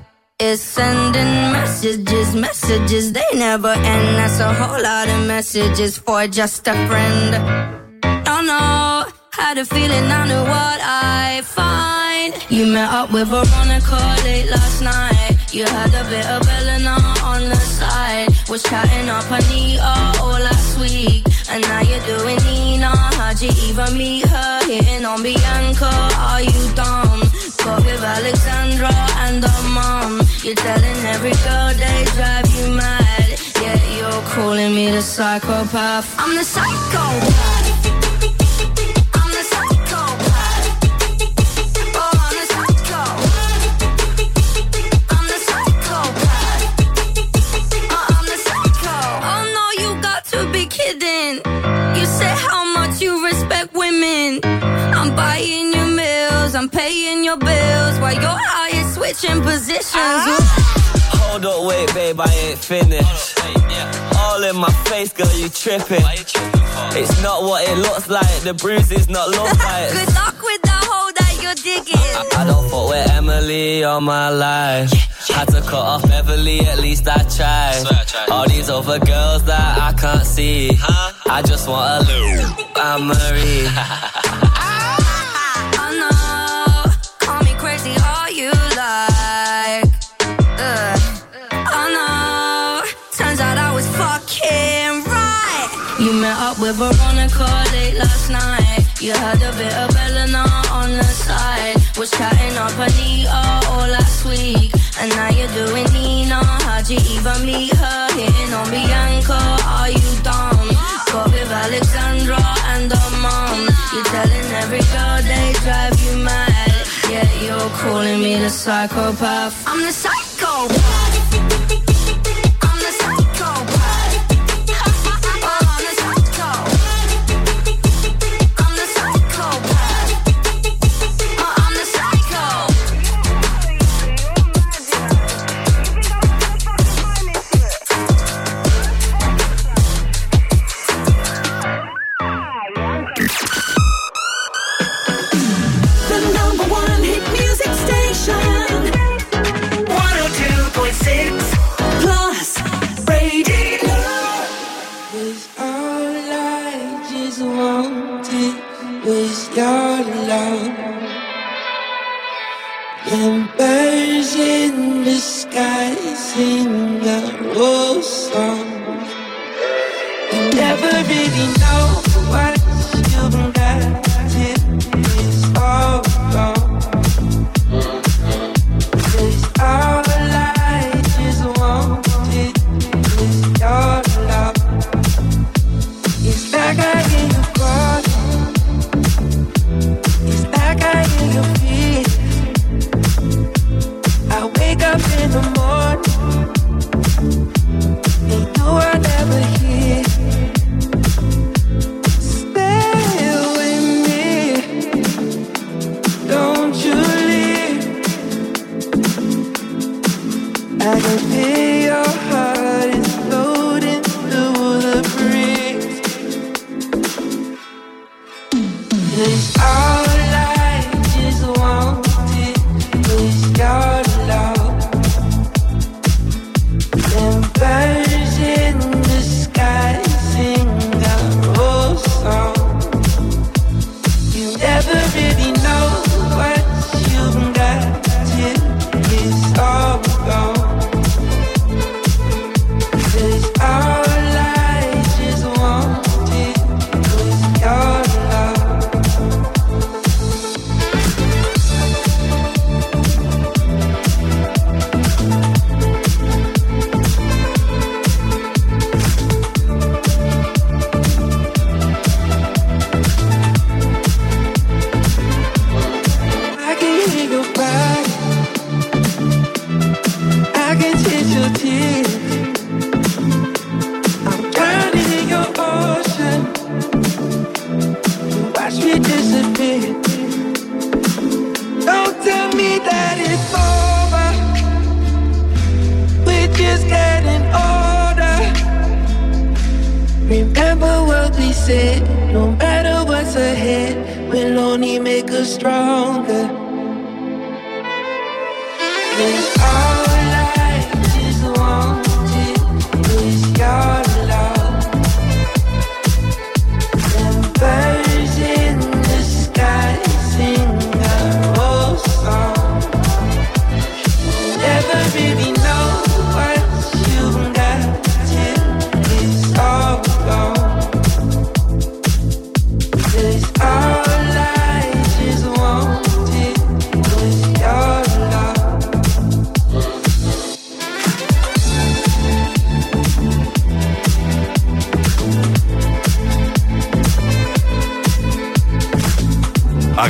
is sending messages, messages they never end. That's a whole lot of messages for just a friend. Oh no. Had a feeling I knew what I find. You met up with Veronica late last night. You had a bit of Eleanor on the side. Was chatting up Anita all last week. And now you're doing Nina. How'd you even meet her? Hitting on Bianca. Are you dumb? Got with Alexandra and her mom. You're telling every girl they drive you mad. Yeah, you're calling me the psychopath. I'm the psychopath. I'm paying your bills while you're out here switching positions. Hold up, wait, babe, I ain't finished. All in my face, girl, you tripping. It's not what it looks like, the bruises not look like. Good luck with the hole that you're digging. I don't fuck with Emily all my life. Had to cut off Beverly, at least I tried. All these other girls that I can't see. Huh? I just want a little I'm Marie. Up with Veronica late last night. You had a bit of Eleanor on the side. Was chatting up Anita all last week. And now you're doing Nina. How'd you even meet her? Hitting on Bianca. Are you dumb? Got with Alexandra and her mom. You're telling every girl they drive you mad. Yeah, you're calling me the psychopath. I'm the psychopath. Sing a old song. You never really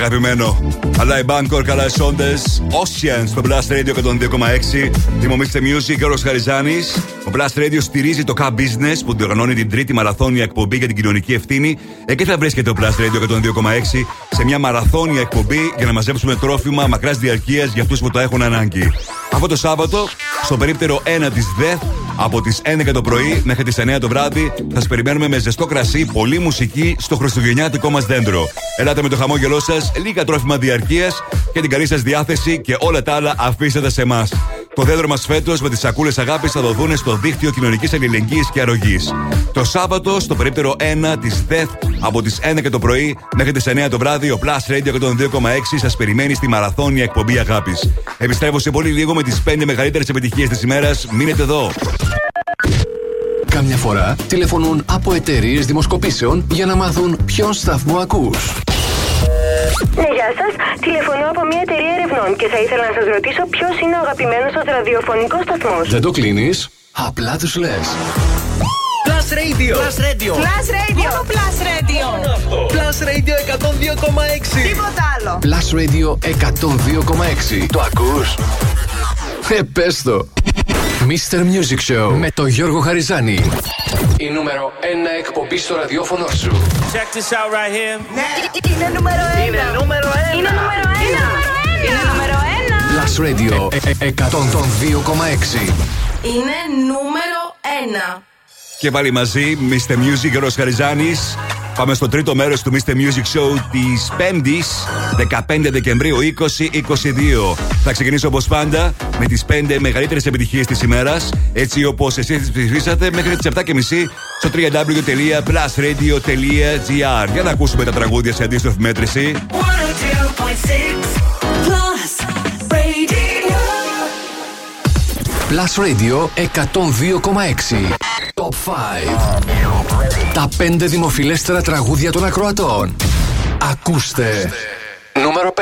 Αγαπημένο. Αλλά η Bangkok, καλά οι σόντε. Ocean στο Blast Radio 102,6. Θυμομίστε Music και ο Χαριζάνης. Ο Blast Radio στηρίζει το Cup Business που διοργανώνει την τρίτη μαραθώνια εκπομπή για την κοινωνική ευθύνη. Εκεί θα βρίσκεται ο Blast Radio 102,6 σε μια μαραθώνια εκπομπή για να μαζέψουμε τρόφιμα μακράς διαρκείας για αυτούς που το έχουν ανάγκη. Αυτό το Σάββατο, στο περίπτερο 1 της ΔΕΘ, από τις 11 το πρωί μέχρι τις 9 το βράδυ, θα σας περιμένουμε με ζεστό κρασί, πολλή μουσική στο χριστουγεννιάτικο μας δέντρο. Ελάτε με το χαμόγελό σας, λίγα τρόφιμα διαρκείας και την καλή σας διάθεση και όλα τα άλλα αφήστε τα σε εμάς. Το δέντρο μας φέτος με τις σακούλες αγάπης θα δοθούν στο δίκτυο κοινωνικής αλληλεγγύης και αρρωγής. Το Σάββατο, στο περίπτερο 1 της ΔΕΘ, από τις 11 το πρωί μέχρι τις 9 το βράδυ, ο Plus Radio 102,6 σας περιμένει στη μαραθώνια εκπομπή αγάπης. Επιστρέφω σε πολύ λίγο με τις 5 μεγαλύτερες επιτυχίες της ημέρας. Μείνετε εδώ. Καμιά φορά τηλεφωνούν από εταιρείες δημοσκοπήσεων για να μάθουν ποιον σταθμό ακούς. Ναι, γεια σας. Τηλεφωνώ από μια εταιρεία ερευνών και θα ήθελα να σας ρωτήσω ποιος είναι ο αγαπημένος σας ραδιοφωνικός σταθμός. Δεν το κλείνεις, απλά τους λες. Plus Radio. Plus Radio. Plus Radio. Μόνο Plus Radio. Μόνο αυτό. Plus Radio 102,6. Τίποτα άλλο. Plus Radio 102,6. Το ακούς; Ε, πες το. Mr. Music Show με τον Γιώργο Χαριζάνη. Η νούμερο 1 εκπομπή στο ραδιόφωνο σου. Check this out right here. Ναι, είναι νούμερο 1. Είναι νούμερο ένα. Είναι νούμερο 1. Είναι νούμερο 1. Plus Radio ε, ε, 102,6. Είναι νούμερο 1. Και πάλι μαζί, Mr. Music, Γιώργος Χαριζάνης. Πάμε στο τρίτο μέρος του Mr. Music Show της 5ης, 15 Δεκεμβρίου 2022. Θα ξεκινήσω όπως πάντα με τις 5 μεγαλύτερες επιτυχίες της ημέρας, έτσι όπως εσείς τις ψηφίσατε μέχρι τις 7.30 στο www.plusradio.gr Για να ακούσουμε τα τραγούδια σε αντίστοιχη μέτρηση. 102.6 Plus Radio. Plus Radio 102,6. Top 5. Τα 5 δημοφιλέστερα τραγούδια των ακροατών. Ακούστε. Νούμερο 5.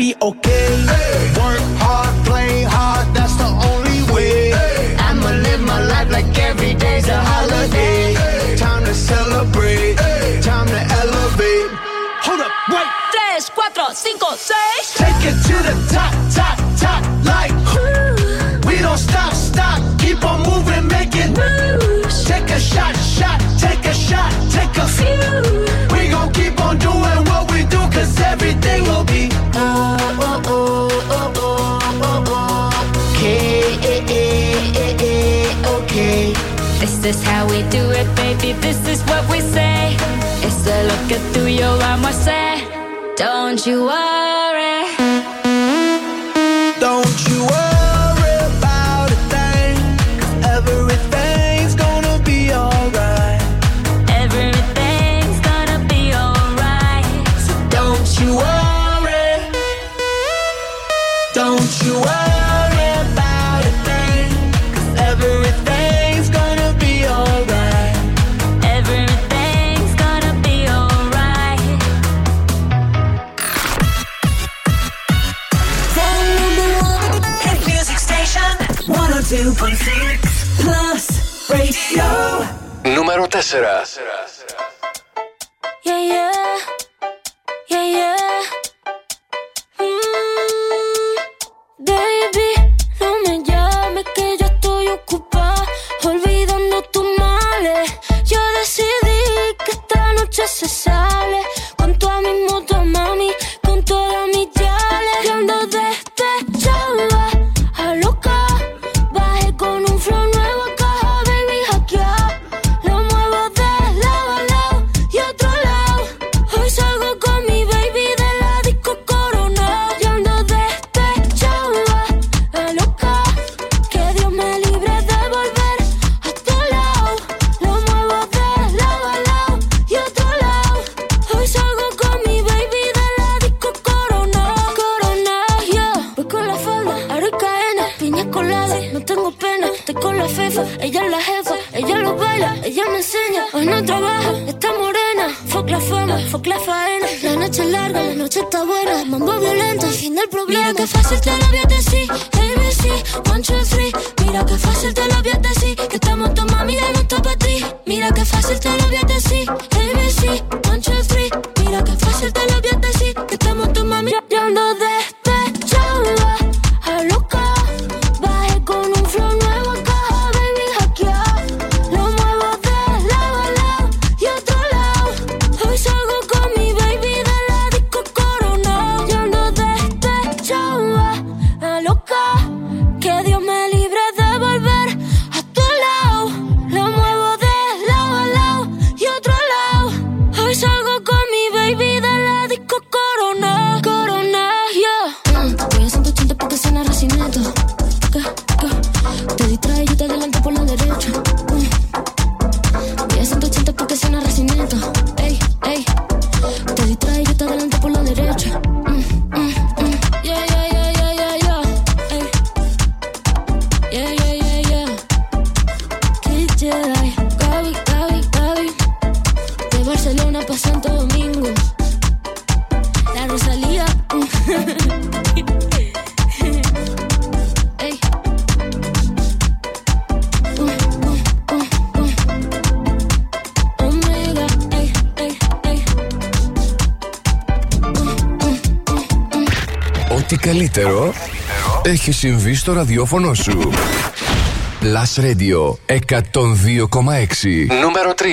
be okay. is how we do it, baby. This is what we say. It's a look at through your arm, say. Don't you worry. νούμερο 4. έχει συμβεί στο ραδιόφωνο σου. Plus Radio 102,6 Νούμερο 3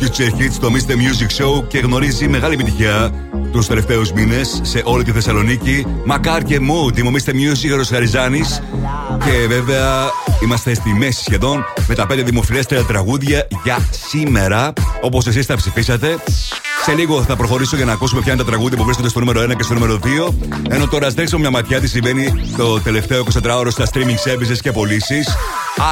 Future Hits στο Mr. Music Show και γνωρίζει μεγάλη επιτυχία τους τελευταίους μήνες σε όλη τη Θεσσαλονίκη. Μακάρ και μου, τη Mr. Music, ο Χαριζάνης. Και βέβαια είμαστε στη μέση σχεδόν με τα πέντε δημοφιλέστερα τραγούδια για σήμερα. Όπως εσείς τα ψηφίσατε. Σε λίγο θα προχωρήσω για να ακούσουμε ποια είναι τα τραγούδια που βρίσκονται στο νούμερο 1 και στο νούμερο 2. Ενώ τώρα στέξω μια ματιά τι συμβαίνει το τελευταίο 24ωρο στα streaming services και πωλήσεις.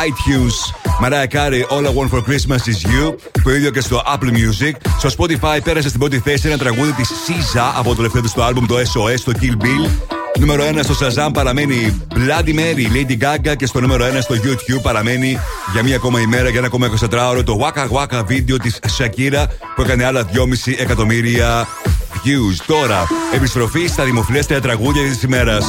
iTunes, Mariah Carey, All I Want for Christmas is You. Το ίδιο και στο Apple Music. Στο Spotify πέρασε στην πρώτη θέση ένα τραγούδι της SZA από το τελευταίο του album το SOS, το Kill Bill. Νούμερο 1 στο Shazam παραμένει Bloody Mary, Lady Gaga και στο νούμερο 1 στο YouTube παραμένει για μία ακόμα ημέρα, για ένα ακόμα 24ωρο το Waka Waka βίντεο της Shakira που έκανε άλλα 2,5 εκατομμύρια views. Τώρα, επιστροφή στα δημοφιλέστερα τραγούδια της ημέρας.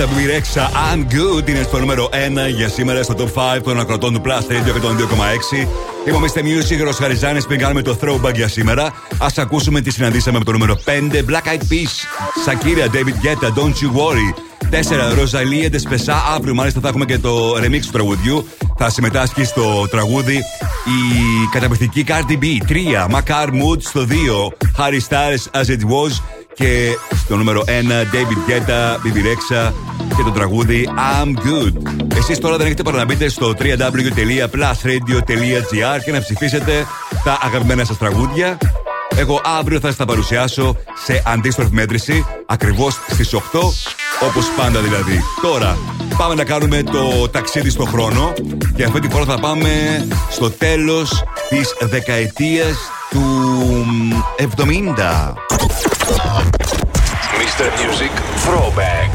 Alright. David Guetta, Blue Rexa, I'm good. Είναι στο νούμερο 1 για σήμερα στο top 5 των ακροτών του Plus Radio και των 2,6. Είμαι ο Mr. Music, Ρο Χαριζάνη, πριν κάνουμε το throwback για σήμερα. Α ακούσουμε τι συναντήσαμε με το νούμερο 5. Black Eyed Peas, Shakira, David Guetta, Don't You Worry. 4. Rosalie Despesa. Αύριο μάλιστα θα έχουμε και το remix του τραγουδιού. Θα συμμετάσχει στο τραγούδι η καταπληκτική Cardi B. 3. Macar Mood στο 2. Harry Styles As It Was. Και στο νούμερο 1, David Guetta, Bibi Rexha και το τραγούδι I'm Good. Εσείς τώρα δεν έχετε παρά να μπείτε στο www.plusradio.gr και να ψηφίσετε τα αγαπημένα σας τραγούδια. Εγώ αύριο θα σας τα παρουσιάσω σε αντίστροφη μέτρηση, ακριβώς στις 8, όπως πάντα δηλαδή. Τώρα πάμε να κάνουμε το ταξίδι στο χρόνο και αυτή τη φορά θα πάμε στο τέλος της δεκαετίας του 70. Mr. Music Throwback.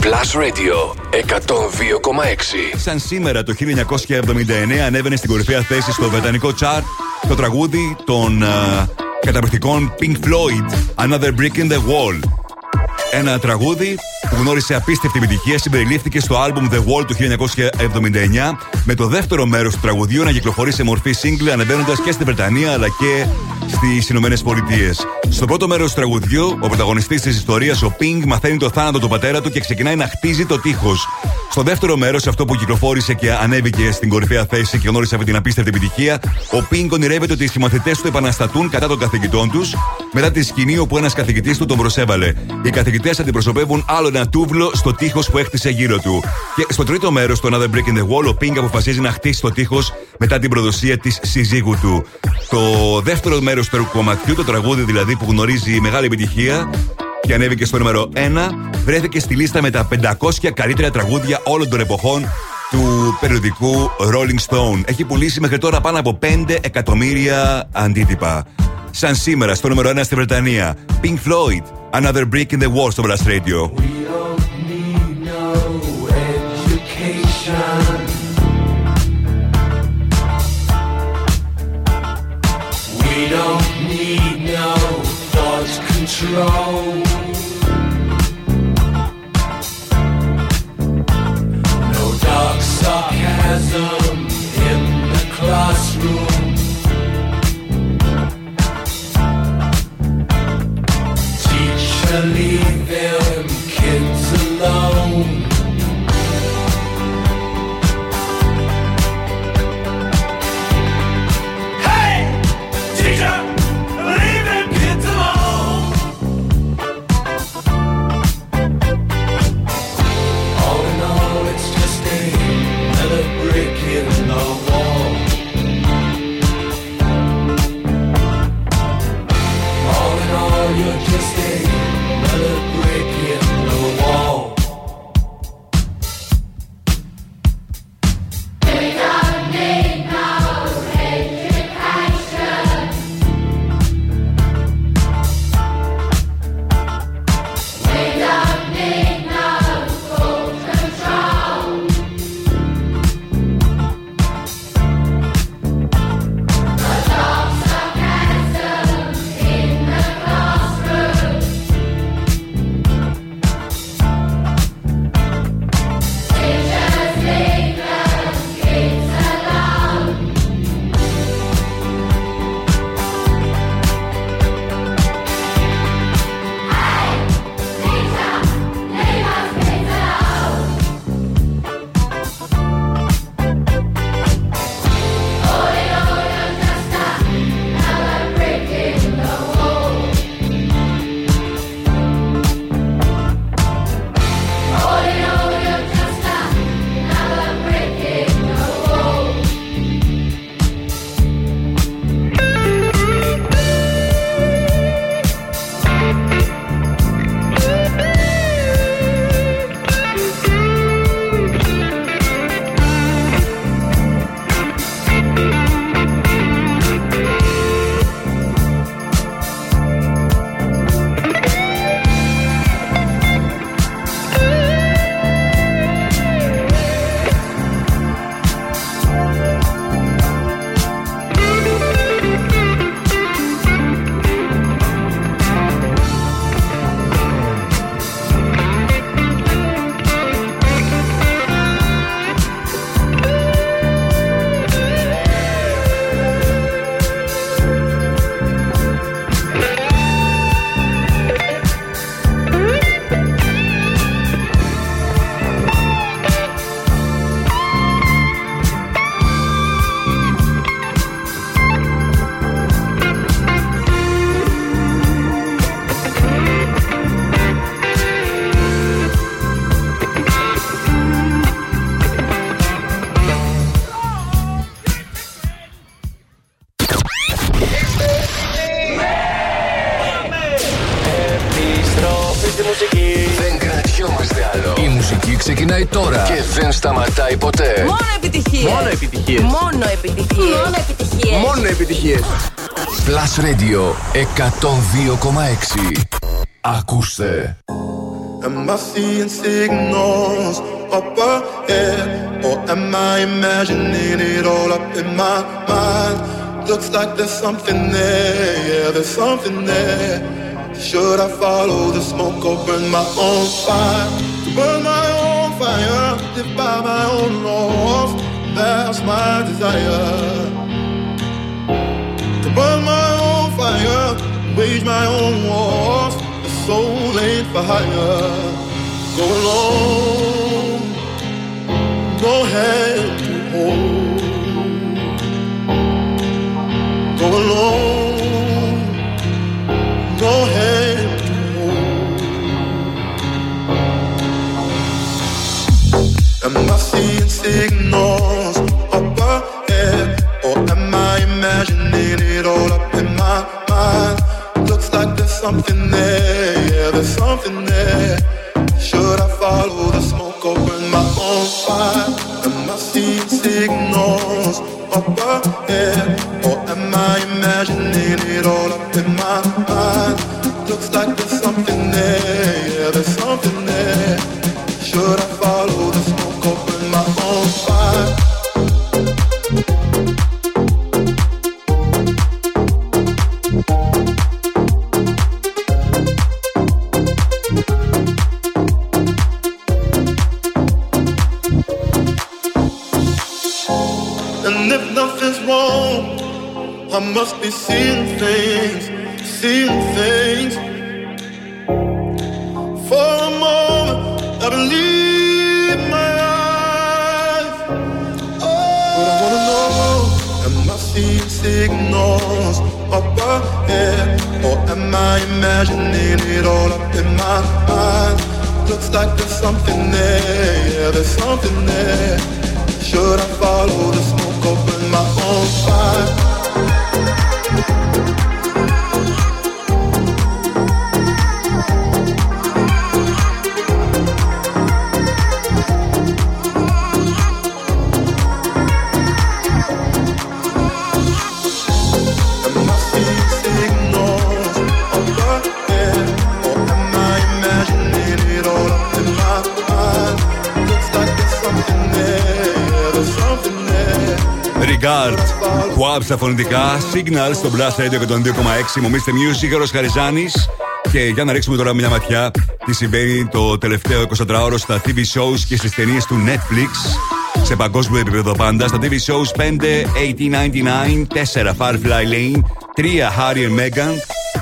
Plus Radio 102,6. Σαν σήμερα το 1979 ανέβαινε στην κορυφαία θέση στο βρετανικό chart το τραγούδι των α, καταπληκτικών Pink Floyd Another Brick in the Wall. Ένα τραγούδι που γνώρισε απίστευτη επιτυχία συμπεριλήφθηκε στο άλμπουμ The Wall του 1979 με το δεύτερο μέρος του τραγουδιού να κυκλοφορεί σε μορφή single ανεβαίνοντας και στη Βρετανία αλλά και στις Ηνωμένες Πολιτείες. Στο πρώτο μέρος του τραγουδιού, ο πρωταγωνιστής της ιστορίας, ο Pink, μαθαίνει το θάνατο του πατέρα του και ξεκινάει να χτίζει το τείχος. Στο δεύτερο μέρος, αυτό που κυκλοφόρησε και ανέβηκε στην κορυφαία θέση και γνώρισε αυτή την απίστευτη επιτυχία, ο Pink ονειρεύεται ότι οι συμμαθητές του επαναστατούν κατά των καθηγητών τους μετά τη σκηνή όπου ένας καθηγητής του τον προσέβαλε. Οι καθηγητές αντιπροσωπεύουν άλλο ένα τούβλο στο τείχος που έκτισε γύρω του. Και στο τρίτο μέρος, το Another Break in the Wall, ο Pink αποφασίζει να χτίσει το τείχος μετά την προδοσία της συζύγου του. Το δεύτερο μέρος του κομματιού, το τραγούδι δηλαδή που γνωρίζει μεγάλη επιτυχία και ανέβηκε στο νούμερο 1, βρέθηκε στη λίστα με τα 500 καλύτερα τραγούδια όλων των εποχών του περιοδικού Rolling Stone. Έχει πουλήσει μέχρι τώρα πάνω από 5 εκατομμύρια αντίτυπα. Σαν σήμερα στο νούμερο 1 στη Βρετανία, Pink Floyd, Another Brick in the Wall στο Blast Radio. Control. No dark sarcasm in the classroom. 102,6. Ακούστε. Am I seeing signals up ahead? Or am I imagining it all up in my mind? Looks like there's something there, yeah, there's something there. Should I follow the smoke or burn my own fire? Burn my own fire, live by my own laws. That's my desire. Wage my own wars. The soul ain't for hire. Go alone, no hand to hold. Go alone, no hand to hold. Am I seeing signals στα φωνητικά. Signal στο Blast Radio και τον 2,6. Μου Mr. Music, Γιώργος Χαριζάνης. Και για να ρίξουμε τώρα μια ματιά τι συμβαίνει το τελευταίο 24ωρο στα TV shows και στις ταινίες του Netflix. Σε παγκόσμιο επίπεδο πάντα. Στα TV shows 5, 1899, 4 Firefly Lane, 3 Harry and Meghan,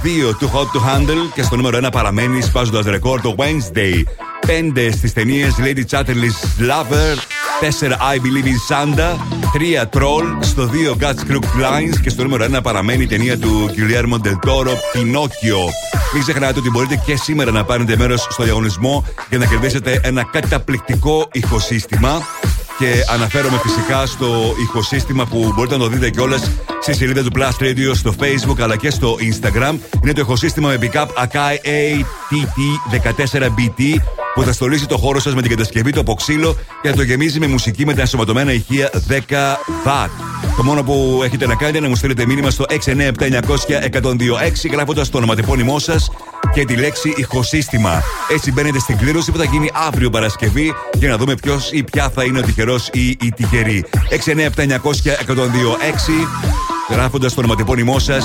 2 Too Hot to Handle και στο νούμερο 1 παραμένει σπάζοντας ρεκόρ το Wednesday. 5 στις ταινίες Lady Chatterley's Lover, 4 I Believe in Santa, 3 Troll, στο 2 God's Crooked Lines και στο νούμερο 1 παραμένει η ταινία του Guillermo del Toro, Pinocchio. Μην ξεχνάτε ότι μπορείτε και σήμερα να πάρετε μέρος στο διαγωνισμό για να κερδίσετε ένα καταπληκτικό ηχοσύστημα. Και αναφέρομαι φυσικά στο ηχοσύστημα που μπορείτε να το δείτε κιόλας στη σελίδα του Plus Radio στο Facebook αλλά και στο Instagram. Είναι το ηχοσύστημα με pickup Akai ATT14BT που θα στολίσει το χώρο σας με την κατασκευή του από ξύλο και θα το γεμίζει με μουσική με τα ενσωματωμένα ηχεία 10 W. Το μόνο που έχετε να κάνετε είναι να μου στείλετε μήνυμα στο 697-900-1026 γράφοντας το ονοματεπώνυμό σας και τη λέξη ηχοσύστημα. Έτσι μπαίνετε στην κλήρωση που θα γίνει αύριο Παρασκευή για να δούμε ποιος ή ποια θα είναι ο τυχερός ή η τυχερή. 697-900-1026 γράφοντα το ονοματεπώνυμό σα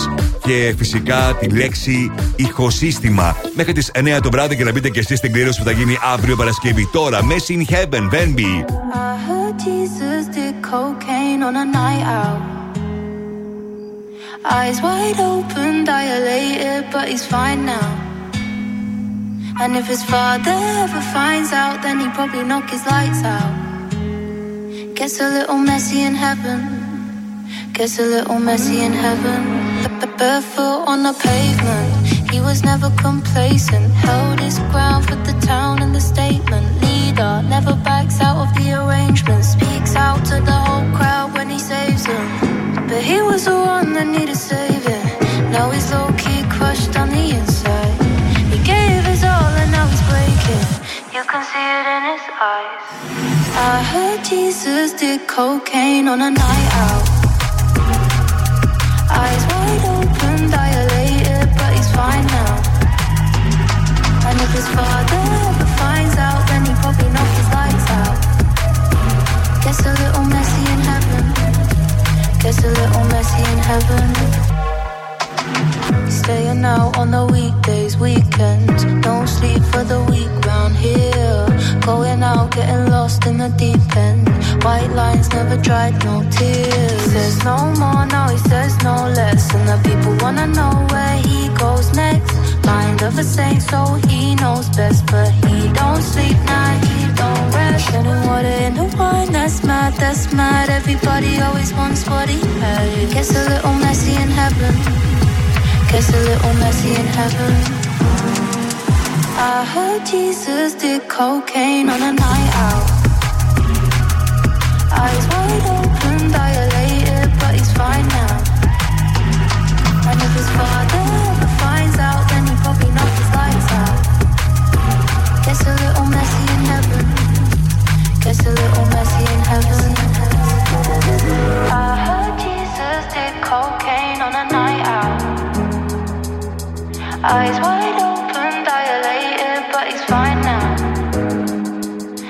και φυσικά τη λέξη ηχοσύστημα. Μέχρι τι 9 το βράδυ και να μπείτε και εσεί στην κλήρωση που θα γίνει αύριο Παρασκευή. Τώρα, Messi in Heaven, Venby. I heard Jesus did cocaine on a night out. Eyes wide open, dilated, but he's fine now. And if his father ever finds out, then he'd probably knock his lights out. Gets a little messy in heaven. Gets a little messy in heaven. Barefoot on the pavement. He was never complacent. Held his ground for the town and the statement. Leader never backs out of the arrangement. Speaks out to the whole crowd when he saves them. But he was the one that needed saving. Now he's low key crushed on the inside. He gave his all and now he's breaking. You can see it in his eyes. I heard Jesus did cocaine on a night out. Gets a little messy in heaven. Gets a little messy in heaven. Staying out on the weekdays, weekends. No sleep for the week round here. Going out, getting lost in the deep end. White lines never dried, no tears. He Says no more, now he says no less. And the people wanna know where he goes next. Mind of a saint, so he knows best. But he don't sleep now, he don't rest. Getting water in the wine, that's mad, that's mad. Everybody always wants what he had. It gets a little messy in heaven. Gets a little messy in heaven. I heard Jesus did cocaine on a night out. Eyes wide open, dilated, but he's fine now. And if his father ever finds out, then he probably knock his lights out. Gets a little messy in heaven. Gets a little messy in heaven. I heard Jesus did cocaine on a night. Eyes wide open, dilated, but he's fine now.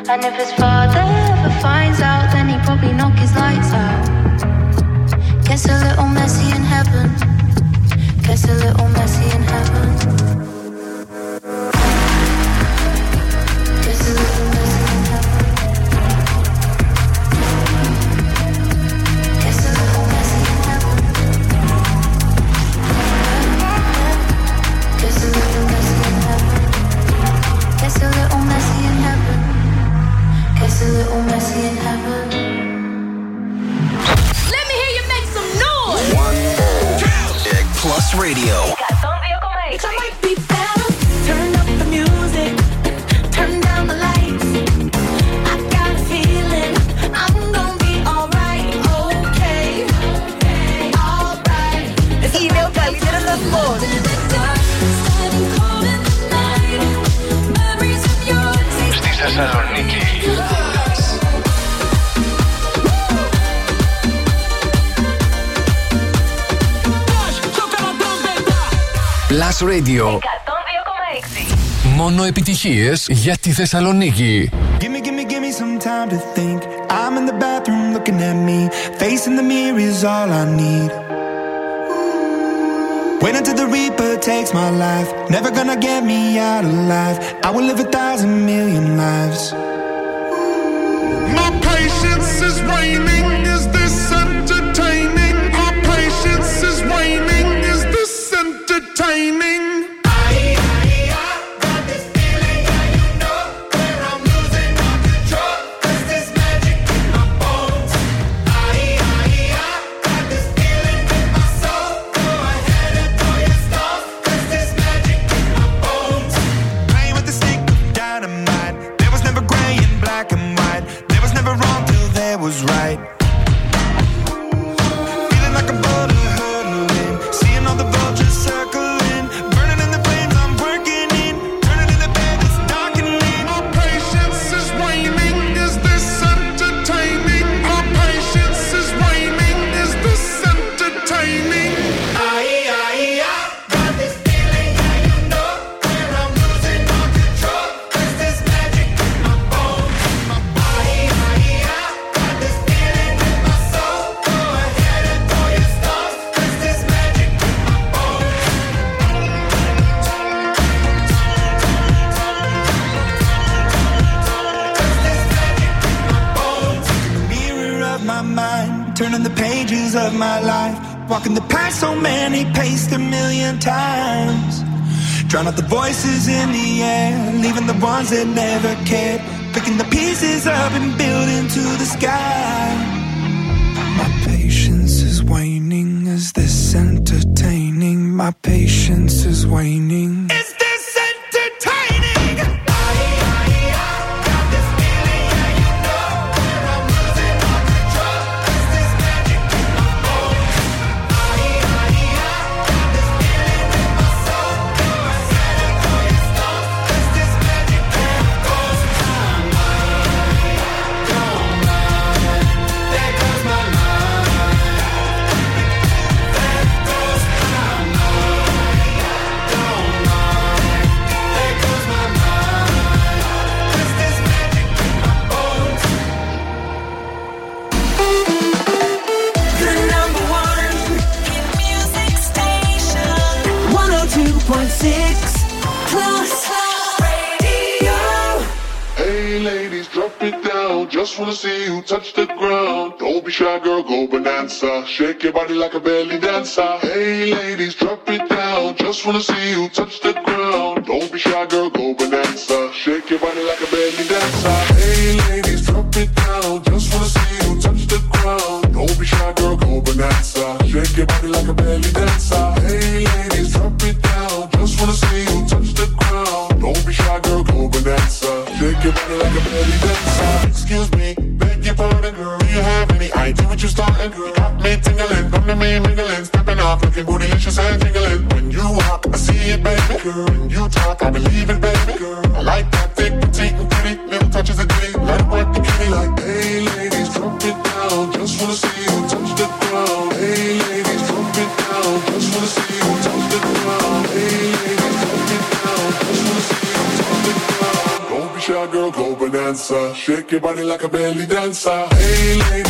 And if his father ever finds out, then he probably knock his lights out. Gets a little messy in heaven. Gets a little messy in heaven. Gets a little oh, messy in heaven. Let me hear you make some noise. Plus Radio. It might be better. Plus Radio. Μόνο επιτυχίες για τη Θεσσαλονίκη. Gimme, gimme, gimme some time to think. I'm in the bathroom looking at me. Facing the mirror is all I need. Wait until the Reaper takes my life. Never gonna get me out alive. I will live a thousand million lives. My patience is waning. and never bonanza. Shake your Party like a belly dancer Hey lady.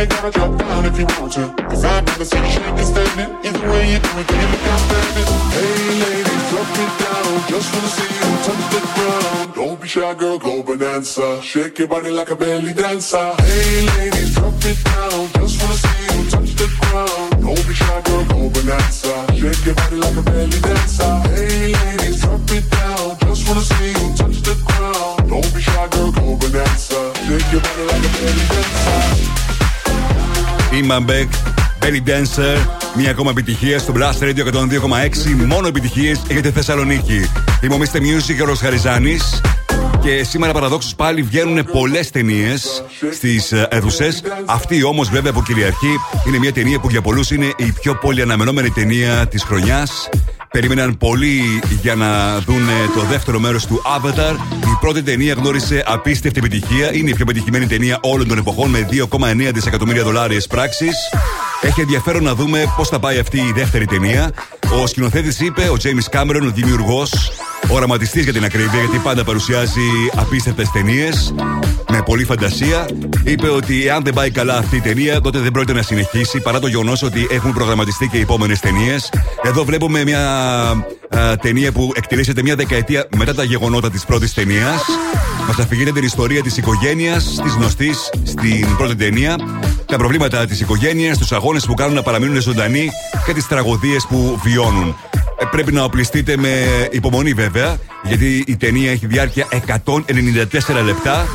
Even gotta drop down if you want to. Cause I've never seen you shake and. Either way you do it, can you look? Hey, ladies, drop it down. Just wanna see you touch the ground. Don't be shy, girl, go bonanza. Shake your body like a belly dancer. Hey, ladies, Η Μαμπέκ, Belly Dancer, μία ακόμα επιτυχία στο Blast Radio 102,6. Μόνο επιτυχίες για τη Θεσσαλονίκη. Είμαι ο Mr. Music και ο Ρος Χαριζάνης. Και σήμερα παραδόξως πάλι βγαίνουν πολλές ταινίες στις αίθουσες. Αυτή όμως βέβαια που κυριαρχεί είναι μια ταινία που για πολλούς είναι η πιο πολύ αναμενόμενη ταινία της χρονιάς. Περίμεναν πολύ για να δουν το δεύτερο μέρος του Avatar. Η πρώτη ταινία γνώρισε απίστευτη επιτυχία. Είναι η πιο πετυχημένη ταινία όλων των εποχών με 2,9 δισεκατομμύρια δολάρια πράξεις. Έχει ενδιαφέρον να δούμε πώς θα πάει αυτή η δεύτερη ταινία. Ο σκηνοθέτης είπε, ο James Cameron, ο δημιουργός, οραματιστής για την ακρίβεια, γιατί πάντα παρουσιάζει απίστευτες ταινίες με πολλή φαντασία. Είπε ότι αν δεν πάει καλά αυτή η ταινία, τότε δεν πρόκειται να συνεχίσει παρά το γεγονός ότι έχουν προγραμματιστεί και οι επόμενες ταινίες. Εδώ βλέπουμε μια α, ταινία που εκτελήσεται μια δεκαετία μετά τα γεγονότα της πρώτης ταινίας. Μας αφηγείται την ιστορία της οικογένειας, της γνωστής στην πρώτη ταινία, τα προβλήματα της οικογένειας, τους αγώνες που κάνουν να παραμείνουν ζωντανοί και τις τραγωδίες που βιώνουν. Ε, πρέπει να οπλιστείτε με υπομονή βέβαια, γιατί η ταινία έχει διάρκεια 194 λεπτά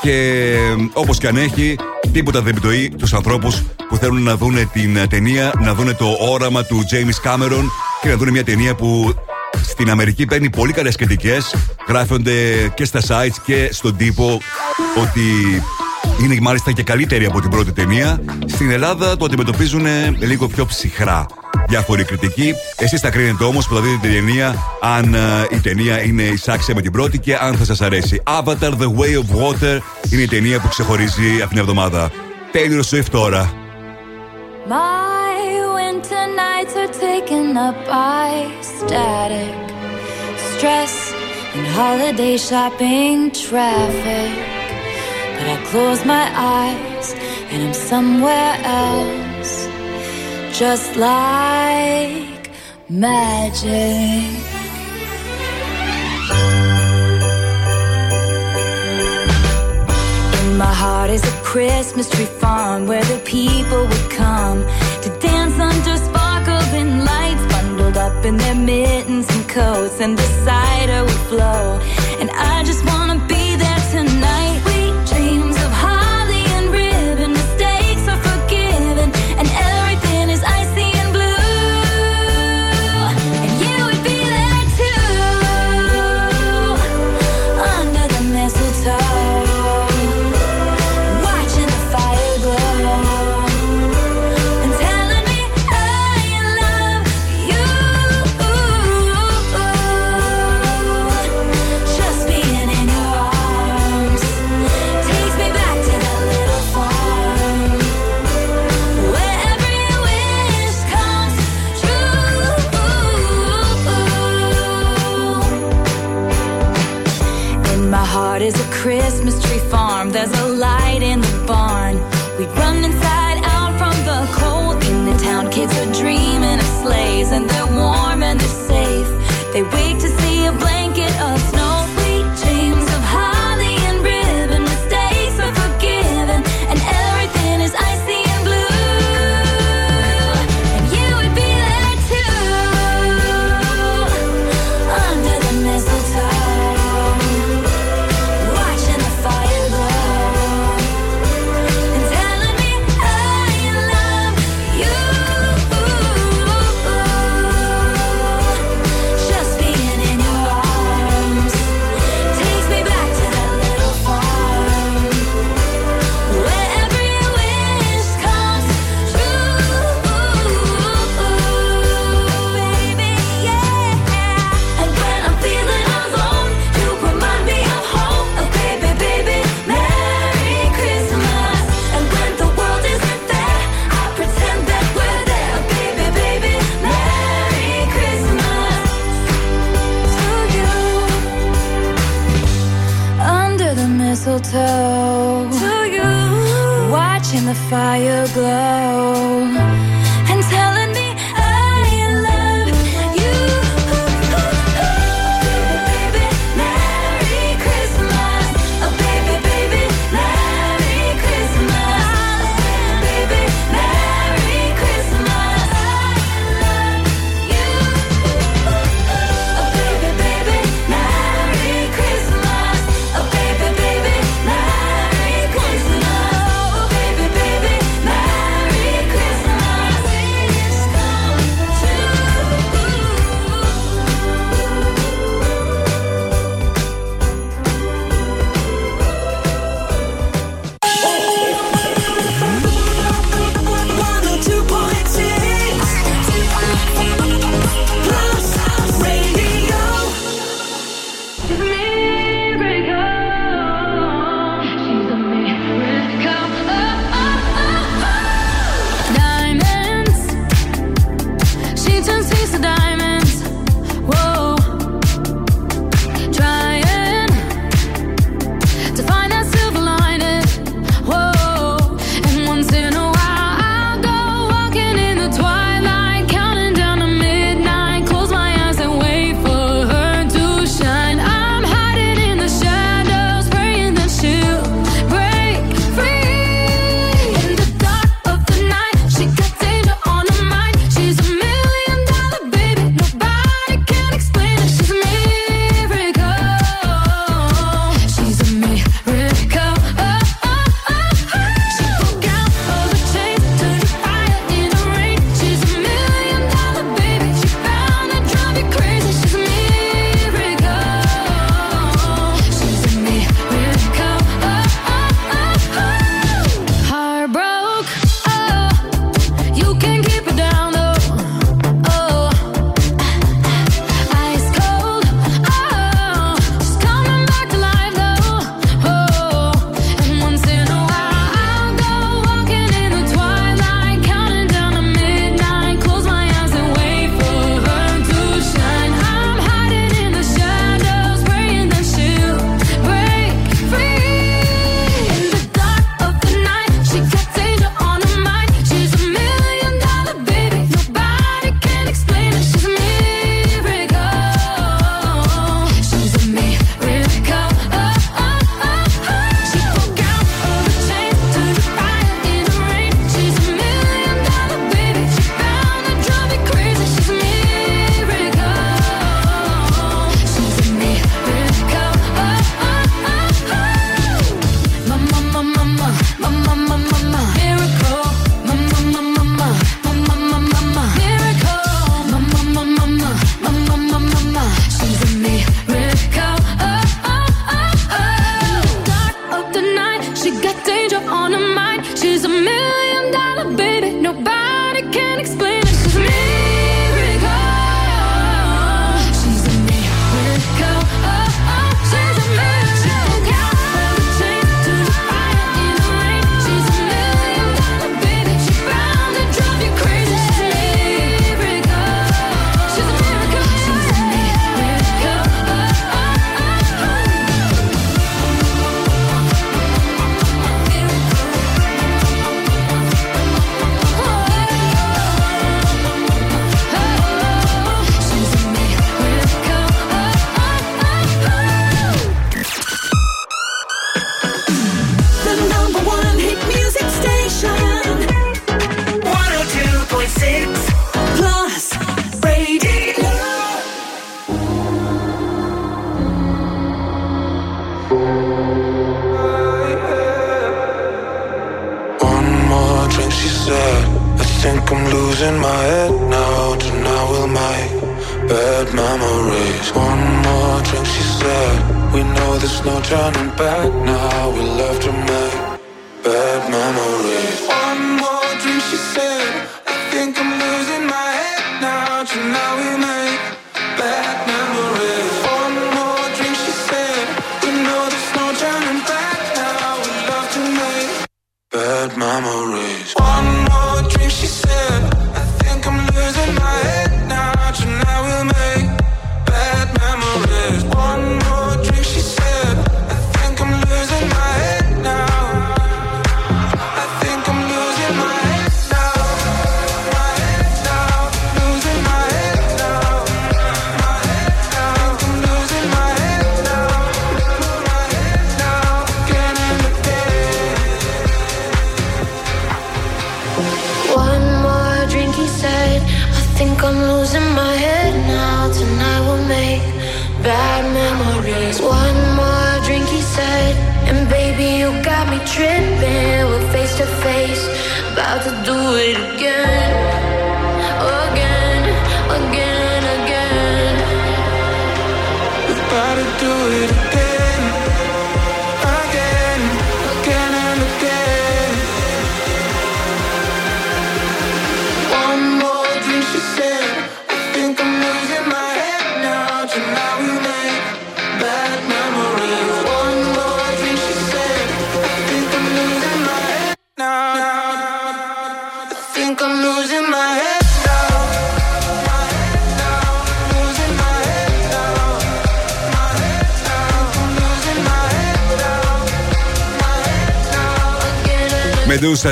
και όπως και αν έχει, τίποτα δεν επιτοεί τους ανθρώπους που θέλουν να δουν την ταινία, να δουν το όραμα του James Cameron και να δουν μια ταινία που στην Αμερική παίρνει πολύ καλές κριτικές. Γράφονται και στα sites και στον τύπο ότι είναι μάλιστα και καλύτερη από την πρώτη ταινία. Στην Ελλάδα το αντιμετωπίζουν λίγο πιο ψυχρά. Διάφοροι κριτικοί. Εσείς θα κρίνετε όμως που θα δείτε την ταινία αν ε, η ταινία είναι εισάξια με την πρώτη και αν θα σας αρέσει. Avatar The Way of Water είναι η ταινία που ξεχωρίζει αυτήν την εβδομάδα. Taylor Swift τώρα. My winter nights are taken up by static, stress, and holiday shopping traffic. But I close my eyes and I'm somewhere else, just like magic. In my heart is a Christmas tree farm where the people would come to dance under sparkling lights, bundled up in their mittens and coats, and the cider would flow. And I just wanna be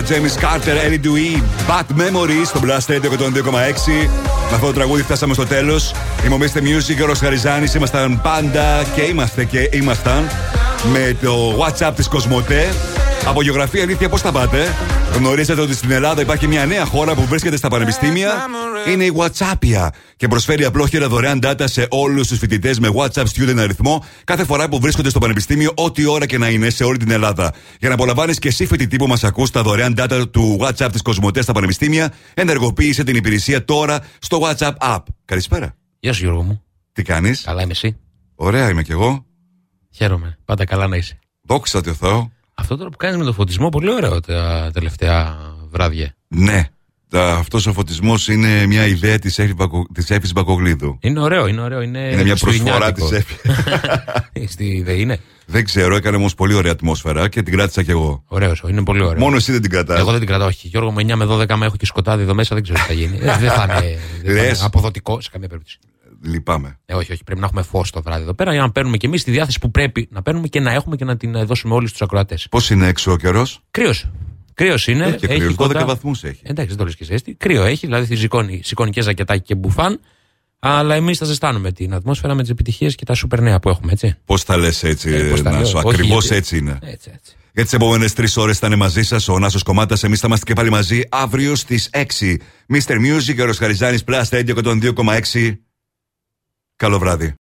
James Carter, Ellie Dewey, Bad Memories στο Blast Radio 102,6. Με αυτό το τραγούδι φτάσαμε στο τέλος. Είμαι ο Mr. Music, ο Χαριζάνης. Ήμασταν πάντα και είμαστε και ήμασταν με το WhatsApp της Κοσμοτέ. Από γεωγραφία αλήθεια, πώς τα πάτε; Γνωρίζετε ότι στην Ελλάδα υπάρχει μια νέα χώρα που βρίσκεται στα πανεπιστήμια. Είναι η WhatsAppia και προσφέρει απλόχερα δωρεάν data σε όλους τους φοιτητές με WhatsApp student αριθμό κάθε φορά που βρίσκονται στο πανεπιστήμιο, ό,τι ώρα και να είναι σε όλη την Ελλάδα. Για να απολαμβάνεις και εσύ φοιτητή που μας ακούς τα δωρεάν data του WhatsApp της Κοσμοτέ στα πανεπιστήμια, ενεργοποίησε την υπηρεσία τώρα στο WhatsApp app. Καλησπέρα. Γεια σου Γιώργο μου. Τι κάνεις; Καλά είμαι εσύ. Ωραία είμαι κι εγώ. Χαίρομαι. Πάντα καλά να είσαι. Δόξα τω Θεώ. Αυτό τώρα που κάνεις με το φωτισμό, πολύ ωραίο τα τελευταία βράδια. Ναι. Αυτός ο φωτισμός είναι μια ιδέα της Έφη Μπακογλίδου. Είναι ωραίο, είναι ωραίο. Είναι, Είναι μια προσφορά της χριστουγεννιάτικο. Έφη. Στη, δεν είναι. Δεν ξέρω, έκανε όμως πολύ ωραία ατμόσφαιρα και την κράτησα κι εγώ. Ωραίος, είναι πολύ ωραίο. Μόνο εσύ δεν την κρατάς. Εγώ δεν την κρατάω, όχι. Γιώργο, με 9 με 12 με έχω και σκοτάδι εδώ μέσα, δεν ξέρω τι θα γίνει. Ε, δεν θα είναι, δεν θα είναι Λες. αποδοτικό σε καμία περίπτωση. Λυπάμαι. Ε, όχι, όχι. Πρέπει να έχουμε φως το βράδυ εδώ πέρα για να παίρνουμε και εμείς τη διάθεση που πρέπει να παίρνουμε και να έχουμε και να την ε, δώσουμε όλοι στους ακροατές. Πώς είναι έξω ο καιρός; Κρύος. Κρύος είναι. Έχει και κρύος, 12 κοντά- βαθμούς έχει. Εντάξει, δεν το λες και ζέστη. Κρύο έχει, δηλαδή σηκώνει, σηκώνει και ζακετάκι και μπουφάν. Αλλά εμείς θα ζεστάνουμε την ατμόσφαιρα με τις επιτυχίες και τα σούπερ νέα που έχουμε, έτσι. Πώς τα λες έτσι, Ε, πώς τα λέω. Νάσο. Όχι, Ακριβώς γιατί- έτσι είναι. Έτσι, έτσι. Για τις επόμενες τρεις ώρες θα είναι μαζί σας ο Νάσος Κομμάτας. Εμείς θα είμαστε και πάλι μαζί αύριο στις 6. Mr. Music, ο Ροσχαριζάνη Plus Radio 102,6. Καλό βράδυ.